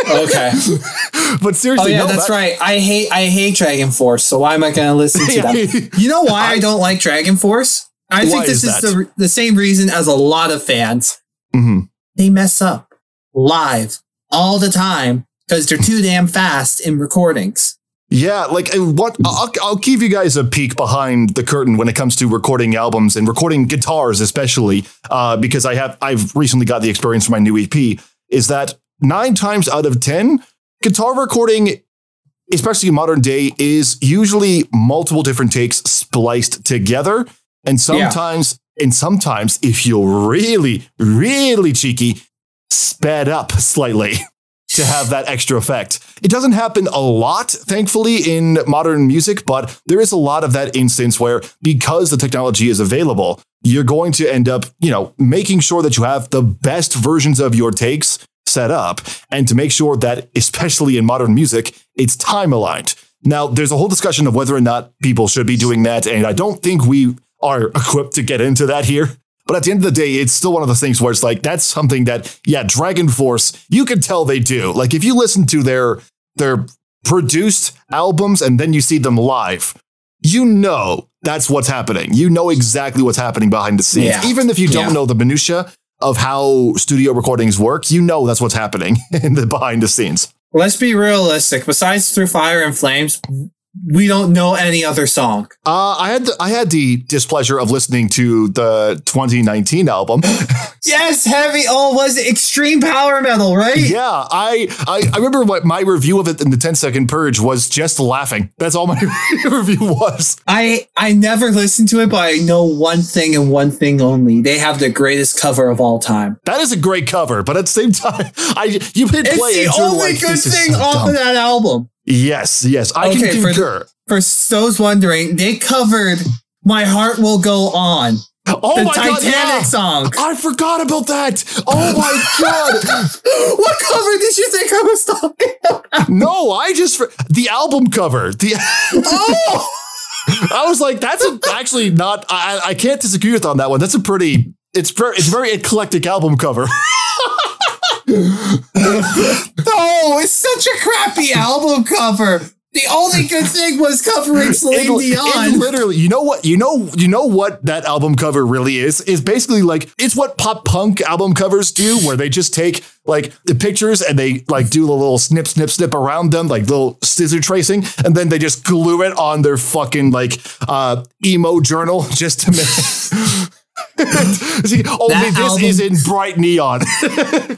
Okay. but seriously, oh yeah, no, that's that- right. I hate I hate Dragon Force, so why am I going to listen to them? You know why I, don't like Dragon Force? I Why think this is is, the the same reason as a lot of fans. Mhm. They mess up live all the time because they're too damn fast in recordings. Yeah, like uh, what? I'll, I'll give you guys a peek behind the curtain when it comes to recording albums and recording guitars, especially uh, because I have I've recently got the experience for my new EP. Is that nine times out of ten, guitar recording, especially in modern day, is usually multiple different takes spliced together, and sometimes and sometimes if you're really really cheeky, sped up slightly. to have that extra effect. It doesn't happen a lot, thankfully, in modern music, but there is a lot of that instance where because the technology is available, you're going to end up, you know, making sure that you have the best versions of your takes set up and to make sure that, especially in modern music, it's time aligned. Now, there's a whole discussion of whether or not people should be doing that, and I don't think we are equipped to get into that here. But at the end of the day, it's still one of those things where it's like that's something that, yeah, Dragon Force, you can tell they do. Like if you listen to their their produced albums and then you see them live, you know that's what's happening. You know exactly what's happening behind the scenes. Yeah. Even if you don't Yeah. know the minutia of how studio recordings work, you know that's what's happening in the behind the scenes. Let's be realistic. Besides Through Fire and Flames, we don't know any other song. Uh, I had the, I had the displeasure of listening to the 2019 album. Yes, heavy. Oh, was it extreme power metal, right? Yeah, I, I I remember what my review of it in the 10 second purge was just laughing. That's all my review was. I I never listened to it, but I know one thing and one thing only. They have the greatest cover of all time. That is a great cover, but at the same time, I you hit It's play the and only like, good thing so off dumb. of that album. Yes, yes, I Okay, can for- concur. For those wondering, they covered "My Heart Will Go On," oh the my God, Titanic yeah. song. I forgot about that. Oh my god! what cover did you think I was talking about? No, I just the album cover. The Oh, I was like, that's a, actually not. I, I can't disagree with on that one. That's a pretty. It's very, it's very eclectic album cover. no, it's such a crappy album cover. The only good thing was covering Celine It, Dion. it literally, you know what, you know, you know what that album cover really is. Is basically like it's what pop punk album covers do, where they just take like the pictures and they like do a little snip, snip, snip around them, like little scissor tracing, and then they just glue it on their fucking like uh emo journal just to make. See, only this album- is in bright neon.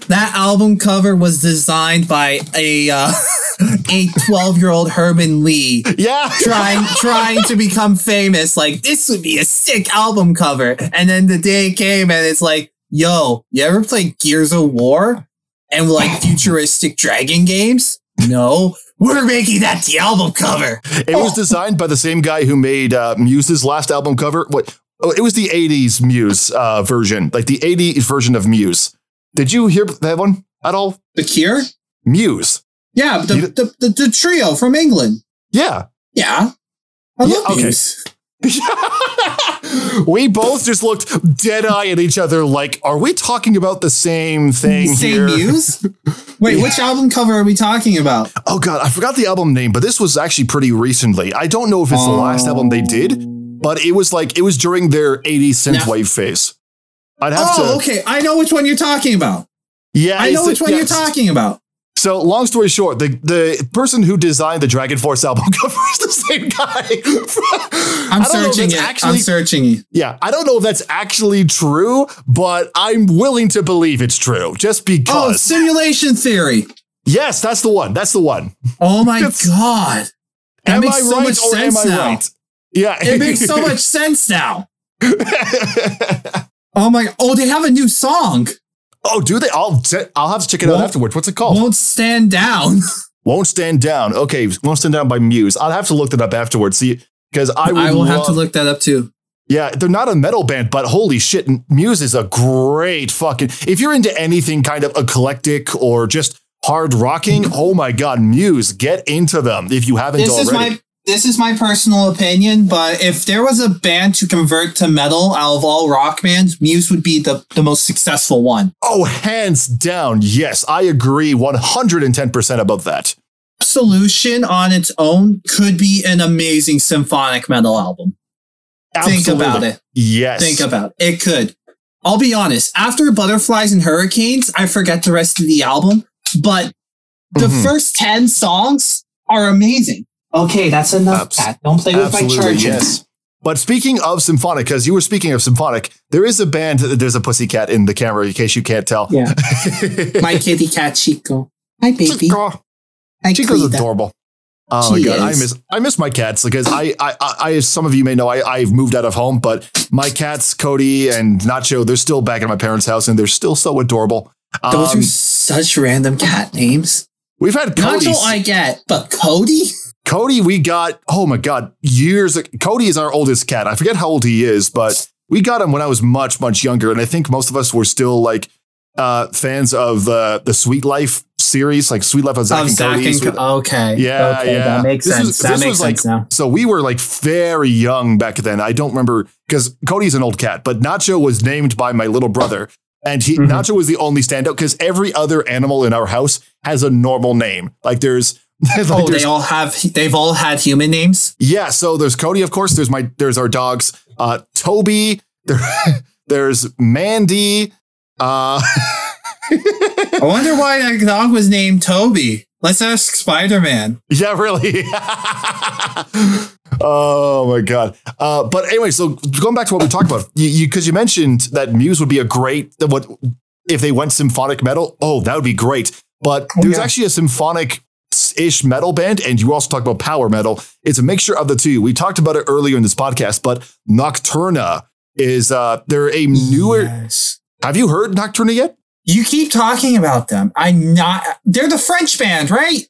That album cover was designed by a uh, a twelve year old Herman Li. yeah, trying trying to become famous. Like this would be a sick album cover. And then the day came and it's like, yo, you ever play Gears of War and like futuristic dragon games? No. We're making that the album cover. It was designed by the same guy who made uh, Muse's last album cover. What? Oh, it was the '80s Muse uh, version, like the '80s version of Muse. Did you hear that one at all? The Cure? Muse. Yeah, the, the, the, the trio from England. Yeah. Yeah. I Yeah, love okay. Muse. we both just looked dead eye at each other, like, "Are we talking about the same thing Same here?" Muse? Wait, which album cover are we talking about? Oh god, I forgot the album name, but this was actually pretty recently. I don't know if it's the last album they did, but it was like it was during their 80s synthwave phase. I'd have to oh, to. okay. I know which one you're talking about. Yeah, I know which one yeah, you're talking about. So, long story short, the the person who designed the Dragon Force album cover is the same guy. I'm I don't know if searching it. actually- I'm searching it. Yeah, I don't know if that's actually true, but I'm willing to believe it's true, just because. Oh, because. simulation theory. yes, that's the one. That's the one. Oh my god. That am makes I so right much or am sense I now. right? Yeah, It makes so much sense now. Oh my! Oh, they have a new song. oh, do they? I'll I'll have to check it out Won't- afterwards. What's it called? Won't stand down. Won't stand down. Okay, won't stand down by Muse. I'll have to look that up afterwards. See, because I I will have to look that up too. Yeah, they're not a metal band, but holy shit, Muse is a great fucking. If you're into anything kind of eclectic or just hard rocking, oh my god, Muse, get into them if you haven't This is already. my this is my personal opinion, but if there was a band to convert to metal out of all rock bands, Muse would be the, the most successful one. oh, hands down, yes, I agree 110% about that. Solution on its own could be an amazing symphonic metal album. Think about it. Yes. Think about it. It could. I'll be honest. After Butterflies and Hurricanes, I forget the rest of the album, but the Mhm. first 10 songs are amazing. Okay, that's enough, Abs- Pat. Don't play with my charger. yes. But speaking of symphonic, because you were speaking of symphonic, there is a band. There's a pussycat in the camera, in case you can't tell. Yeah. My kitty cat Chico. Hi, baby. Chico. Hi, Chico's adorable. Oh She my god, I miss I miss my cats because I, I I I as some of you may know I I've moved out of home, but my cats Cody and Nacho they're still back at my parents' house and they're still so adorable. Those Um, are such random cat names. we've had Cody. Nacho, I get, but Cody? Cody, we got oh my god years. Cody is our oldest cat. I forget how old he is, but we got him when I was much much younger, and I think most of us were still like uh fans of the the Sweet Life series, like Sweet Life of Zach Of and Zach Cody. and Co- okay. Yeah, Okay, yeah. that makes This sense. was- that this makes was sense like, now. So we were like very young back then. I don't remember because Cody's an old cat, but Nacho was named by my little brother. And he, Mhm. Nacho was the only standout because every other animal in our house has a normal name. Like there's, like oh, they all have. They've all had human names. yeah. So there's Cody, of course. There's my there's our dogs. Uh, Toby. There, there's Mandy. Uh, I wonder why that dog was named Toby. Let's ask Spider Man. Yeah, really. oh my god. Uh, but anyway, so going back to what we talked about, you because you, mentioned that Muse would be a great what if they went symphonic metal. Oh, that would be great. But there's yeah. actually a symphonic ish metal band, and you also talk about power metal. It's a mixture of the two. We talked about it earlier in this podcast, but Nocturna is uh they're a newer. Yes. Have you heard Nocturna yet? You keep talking about them. I'm not. They're the French band, right?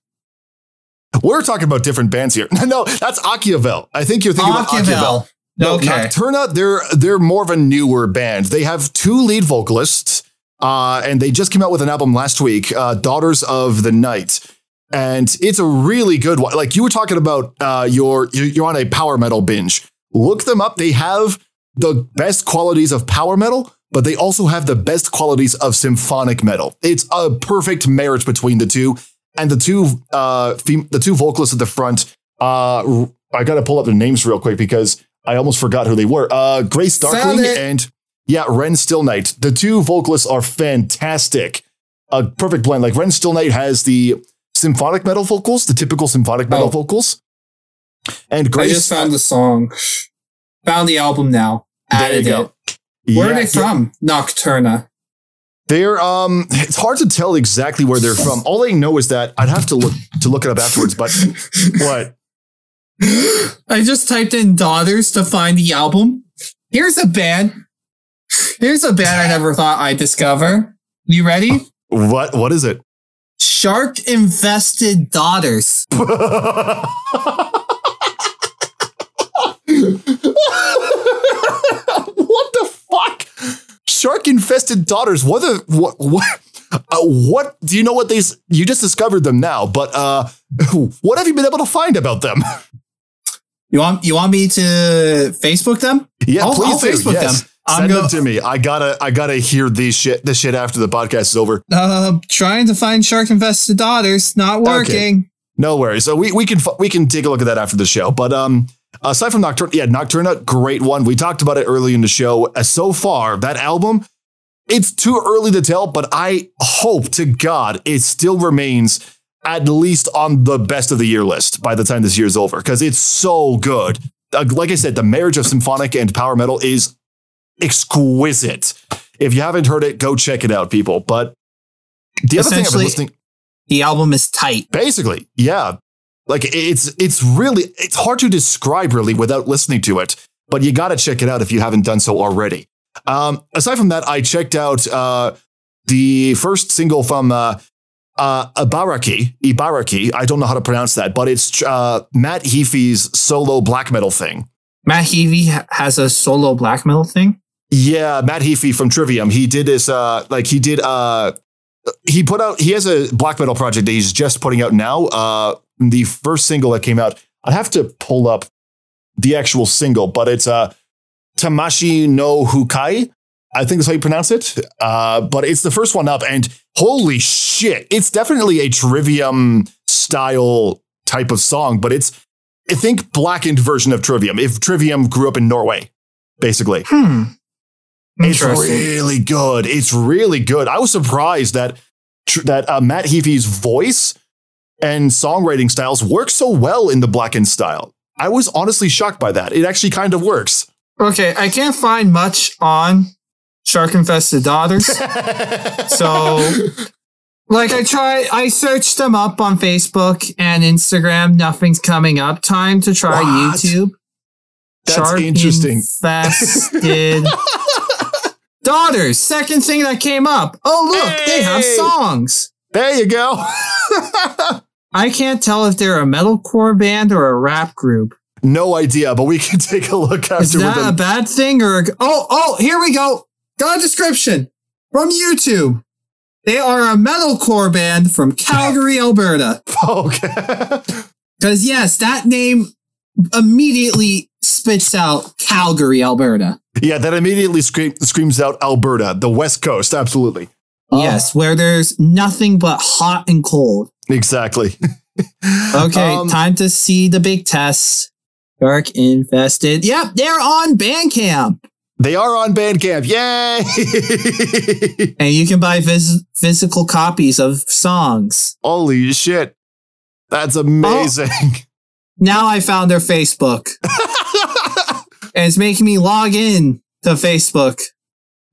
We're talking about different bands here. no, that's Akiavel. I think you're thinking about Akiavel. Akiavel. No, Okay. Nocturna, they're they're more of a newer band. They have two lead vocalists, uh, and they just came out with an album last week, uh, "Daughters of the Night," and it's a really good one. Like you were talking about, uh, you're you're on a power metal binge. Look them up. They have the best qualities of power metal, but they also have the best qualities of symphonic metal. It's a perfect marriage between the two. And the two uh, fem- the two vocalists at the front, uh, I got to pull up their names real quick because I almost forgot who they were. Uh, Grace Darkling and yeah, Rehn Stillnight. The two vocalists are fantastic. A perfect blend. Like Rehn Stillnight has the symphonic metal vocals, the typical symphonic metal Oh. vocals. And I just found the song. Found the album now. there Added you go. it. Where Yeah, are they from? Nocturna. They're um it's hard to tell exactly where they're from. All I know is that I'd have to look to look it up afterwards, but what? I just typed in daughters to find the album. Here's a band. Here's a band I never thought I'd discover. You ready? What what is it? Shark infested daughters. what the fuck? Shark infested daughters. What the what what? Uh, what do you know? What these you just discovered them now, but uh, what have you been able to find about them? You want you want me to Facebook them? Yeah, I'll, please I'll do. Facebook yes. them. Send go- them to me. I gotta I gotta hear these shit this shit after the podcast is over. Uh, trying to find shark infested daughters, not working. No worries. So we, we can we can take a look at that after the show. But um, aside from Nocturne, yeah, Nocturna, great one. We talked about it early in the show. Uh, so far, that album, it's too early to tell, but I hope to God it still remains at least on the best of the year list by the time this year's over because it's so good. Uh, like I said, the marriage of symphonic and power metal is exquisite. If you haven't heard it, go check it out, people. But the other thing I've been listening. The album is tight. Basically, yeah. Like it's it's really it's hard to describe really without listening to it, but you got to check it out if you haven't done so already. Um, aside from that, I checked out uh, the first single from uh, uh, Ibaraki. Ibaraki. I don't know how to pronounce that, but it's uh, Matt Heafy's solo black metal thing. Matt Heafy ha- has a solo black metal thing. Yeah, Matt Heafy from Trivium. He did this, uh, like he did, uh, he put out, he has a black metal project that he's just putting out now. Uh, the first single that came out, I'd have to pull up the actual single, but it's, uh, Tamashii no Houkai. I think that's how you pronounce it. Uh, but it's the first one up and holy shit, it's definitely a Trivium style type of song, but it's, I think blackened version of Trivium. If Trivium grew up in Norway, basically. Hmm. It's really good. It's really good. I was surprised that tr- that uh, Matt Heafy's voice and songwriting styles work so well in the blackened style. I was honestly shocked by that. It actually kind of works. Okay, I can't find much on shark infested daughters. so, like, I try, I searched them up on Facebook and Instagram. Nothing's coming up. Time to try What? YouTube. That's interesting. Infested daughters. Second thing that came up. Oh, look, they have songs. There you go. I can't tell if they're a metalcore band or a rap group. no idea, but we can take a look after Is that a bad thing or a, oh oh here we go got a description from YouTube. They are a metalcore band from Calgary, Alberta. okay. Because yes, that name immediately spits out Calgary, Alberta. yeah, that immediately scream, screams out Alberta, the West Coast. Absolutely. Yes, where there's nothing but hot and cold. Exactly. Okay, Um, time to see the big test. Dark infested. Yep, they're on Bandcamp. They are on Bandcamp. Yay! And you can buy phys- physical copies of songs. Holy shit. That's amazing. Now I found their Facebook. And it's making me log in to Facebook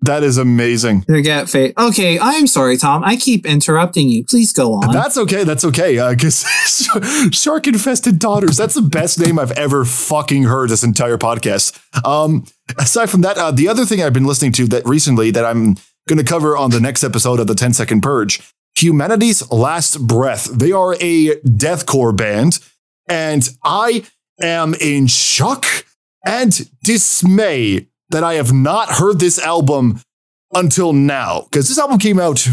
that is amazing. to get fa- Okay, I'm sorry, Tom. I keep interrupting you. Please go on. That's okay. That's okay. Because shark infested daughters. That's the best name I've ever fucking heard this entire podcast. Um, aside from that, uh, the other thing I've been listening to that recently that I'm going to cover on the next episode of the 10 Second Purge Humanity's Last Breath. They are a deathcore band, and I am in shock and dismay that I have not heard this album until now. Because this album came out.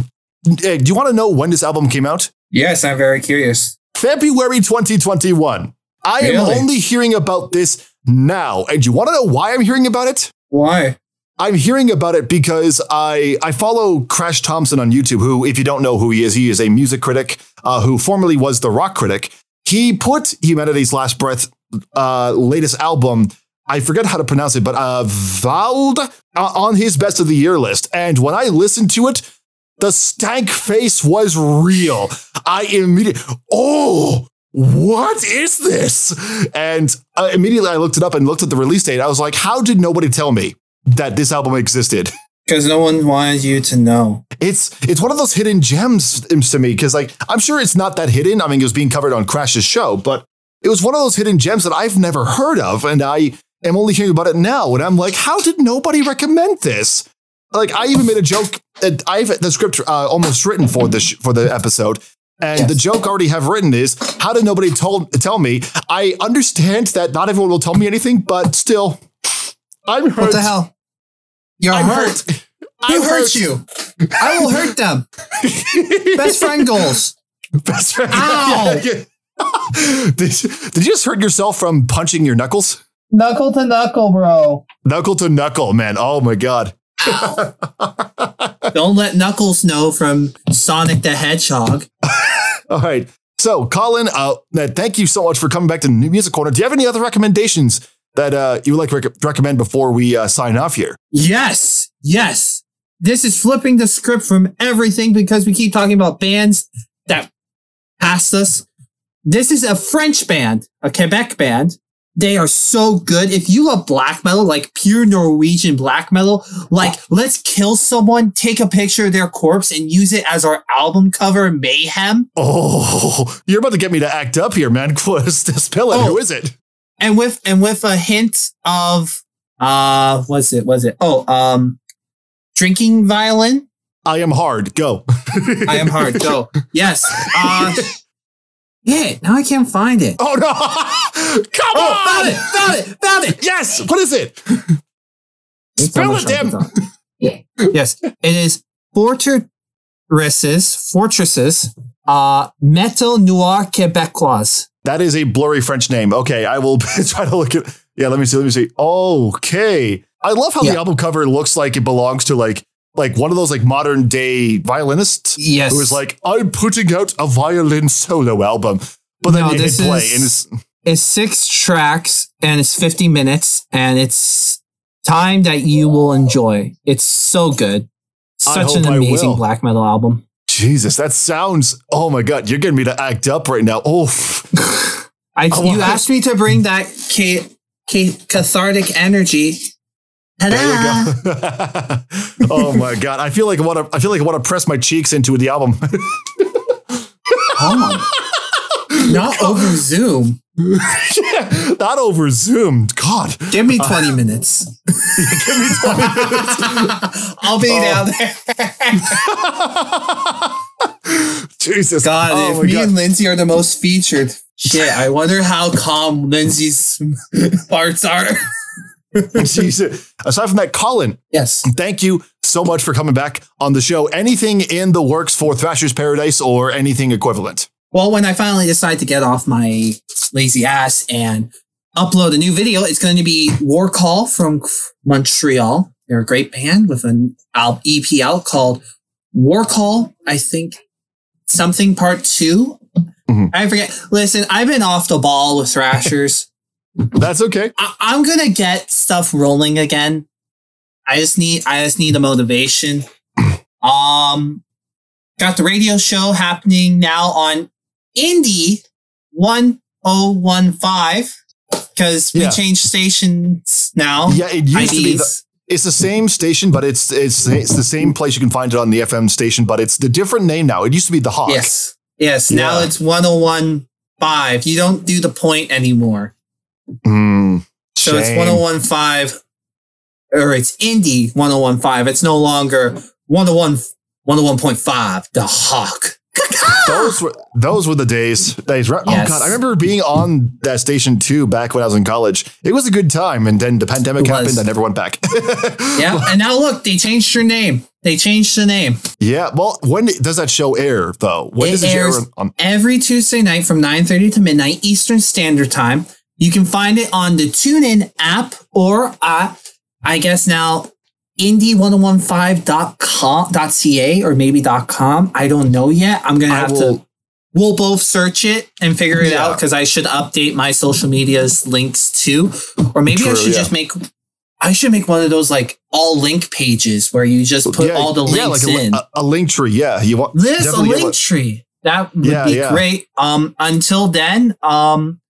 eh, do you want to know when this album came out? yes, I'm very curious. February 2021. I am only hearing about this now. And you want to know why I'm hearing about it? Why? I'm hearing about it because I I follow Crash Thompson on YouTube, who, if you don't know who he is, he is a music critic uh, who formerly was the rock critic. He put Humanity's Last Breath uh, latest album, I forget how to pronounce it, but uh, Välde uh, on his best of the year list. And when I listened to it, the stank face was real. I immediately, oh, what is this? And uh, immediately I looked it up and looked at the release date. I was like, how did nobody tell me that this album existed? Because no one wanted you to know. It's it's one of those hidden gems to me because like I'm sure it's not that hidden. I mean, it was being covered on Crash's show, but it was one of those hidden gems that I've never heard of, and I am only hearing about it now. And I'm like, how did nobody recommend this? Like, I even made a joke. I have the script uh, almost written for this for the episode. And the joke already have written is, how did nobody told tell me? I understand that not everyone will tell me anything, but still, I'm hurt. What the hell? You're I'm hurt. I'm Who hurt hurt. you? I will hurt them. Best friend goals. Best friend. Ow. did, did you just hurt yourself from punching your knuckles? Knuckle to knuckle, bro. Knuckle to knuckle, man. Oh my god. Don't let Knuckles know from Sonic the Hedgehog. All right. So, Colin, uh, thank you so much for coming back to New Music Corner. Do you have any other recommendations that uh, you would like to rec- recommend before we uh, sign off here? Yes, yes. This is flipping the script from everything because we keep talking about bands that passed us. This is a French band, a Quebec band. They are so good. If you love black metal, like pure Norwegian black metal, like let's kill someone, take a picture of their corpse and use it as our album cover, Mayhem. Oh, you're about to get me to act up here, man. Spill it. Oh. Who is it? And with and with a hint of uh what's it? Was it? Oh, um drinking violin. I am hard. Go. I am hard. Go. Yes. Uh yeah, now I can't find it. Oh no! Come Oh, on! found it! Found it! Found it! Yes. What is it? Spell it, damn. Yeah. Yes. It is Forteresse, Forteresse, uh, Metal Noir Quebecois. That is a blurry French name. Okay, I will try to look at. Yeah, let me see. Let me see. Okay, I love how the album cover looks like it belongs to like like one of those like modern day violinists. Yes. who is like, I'm putting out a violin solo album, but then No, you hit play is- and it's It's six tracks and it's 50 minutes and it's time that you will enjoy. It's so good. Such an amazing black metal album. Jesus. That sounds. Oh my god, you're getting me to act up right now. Oh, I, I you asked me to bring that ca- ca- cathartic energy. There Ta-da! you go. oh my god, I feel like I want to. I feel like I want to press my cheeks into the album. Not over Zoom. Not over Zoom. God. Give me 20 minutes. Give me 20 minutes. I'll be Oh. down there. Jesus. God, Oh if me God. and Lindsay are the most featured, shit, I wonder how calm Lindsay's parts are. Aside from that, Colin, Yes. thank you so much for coming back on the show. Anything in the works for Thrasher's Paradise or anything equivalent? Well, when I finally decide to get off my lazy ass and upload a new video, it's going to be War Call from Montreal. They're a great band with an EP out called War Call, I think something part 2 Mhm. I forget. Listen, I've been off the ball with Thrashers. That's okay. I- I'm gonna get stuff rolling again. I just need I just need the motivation. Um got the radio show happening now on Indie 1015 because we Yeah. changed stations now. Yeah, it used to be the, it's the same station, but it's it's it's the same place you can find it on the FM station, but it's the different name now. It used to be the Hawk. Yes. Yes. Now Yeah. it's 1015. You don't do the point anymore. Mm, So it's shame. 1015 or it's Indie 1015. It's no longer 101 101.5 The Hawk. Those were those were the days. days? Yes. Oh god, I remember being on that station too back when I was in college. It was a good time, and then the pandemic It was. happened. I never went back. Yeah. and now look, they changed your name. They changed the name. yeah. Well, when does that show air though? When It does it air airs on? on Every Tuesday night from 9:30 to midnight Eastern Standard Time. You can find it on the TuneIn app or uh, I guess now indie1015.com.ca or maybe .com. I don't know yet. I'm gonna have will- to we'll both search it and figure it Yeah. out because I should update my social media's links too. Or maybe I should yeah. just make I should make one of those like all link pages where you just put yeah, all the links yeah, like a, in. a, a link tree. Yeah, you want this a link one- tree. That would be great. Um until then, um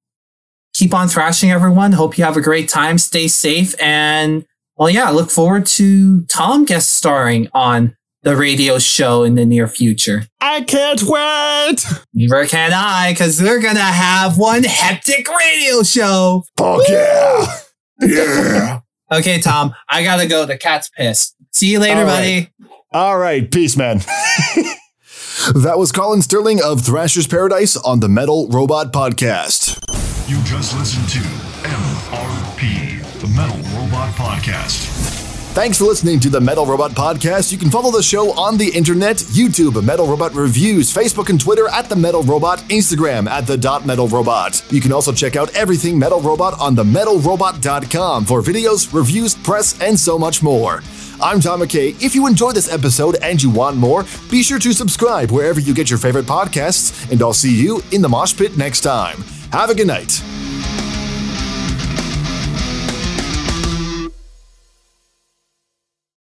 keep on thrashing everyone. Hope you have a great time. Stay safe and well yeah, look forward to Tom guest starring on the radio show in the near future. I can't wait. Neither can I, because we're gonna have one hectic radio show. Fuck yeah. Yeah. Okay, Tom, I gotta go. The cat's pissed. See you later, All buddy. All right. Peace, man. That was Colin Sterling of Thrasher's Paradise on the Metal Robot Podcast. You just listened to MRP, the Metal Robot Podcast. Thanks for listening to the Metal Robot Podcast. You can follow the show on the internet, YouTube, Metal Robot Reviews, Facebook and Twitter at the Metal Robot, Instagram at the dot Metal Robot. You can also check out everything Metal Robot on the metalrobot.com for videos, reviews, press, and so much more. I'm Tom McKay. If you enjoyed this episode and you want more, be sure to subscribe wherever you get your favorite podcasts, and I'll see you in the mosh pit next time. Have a good night.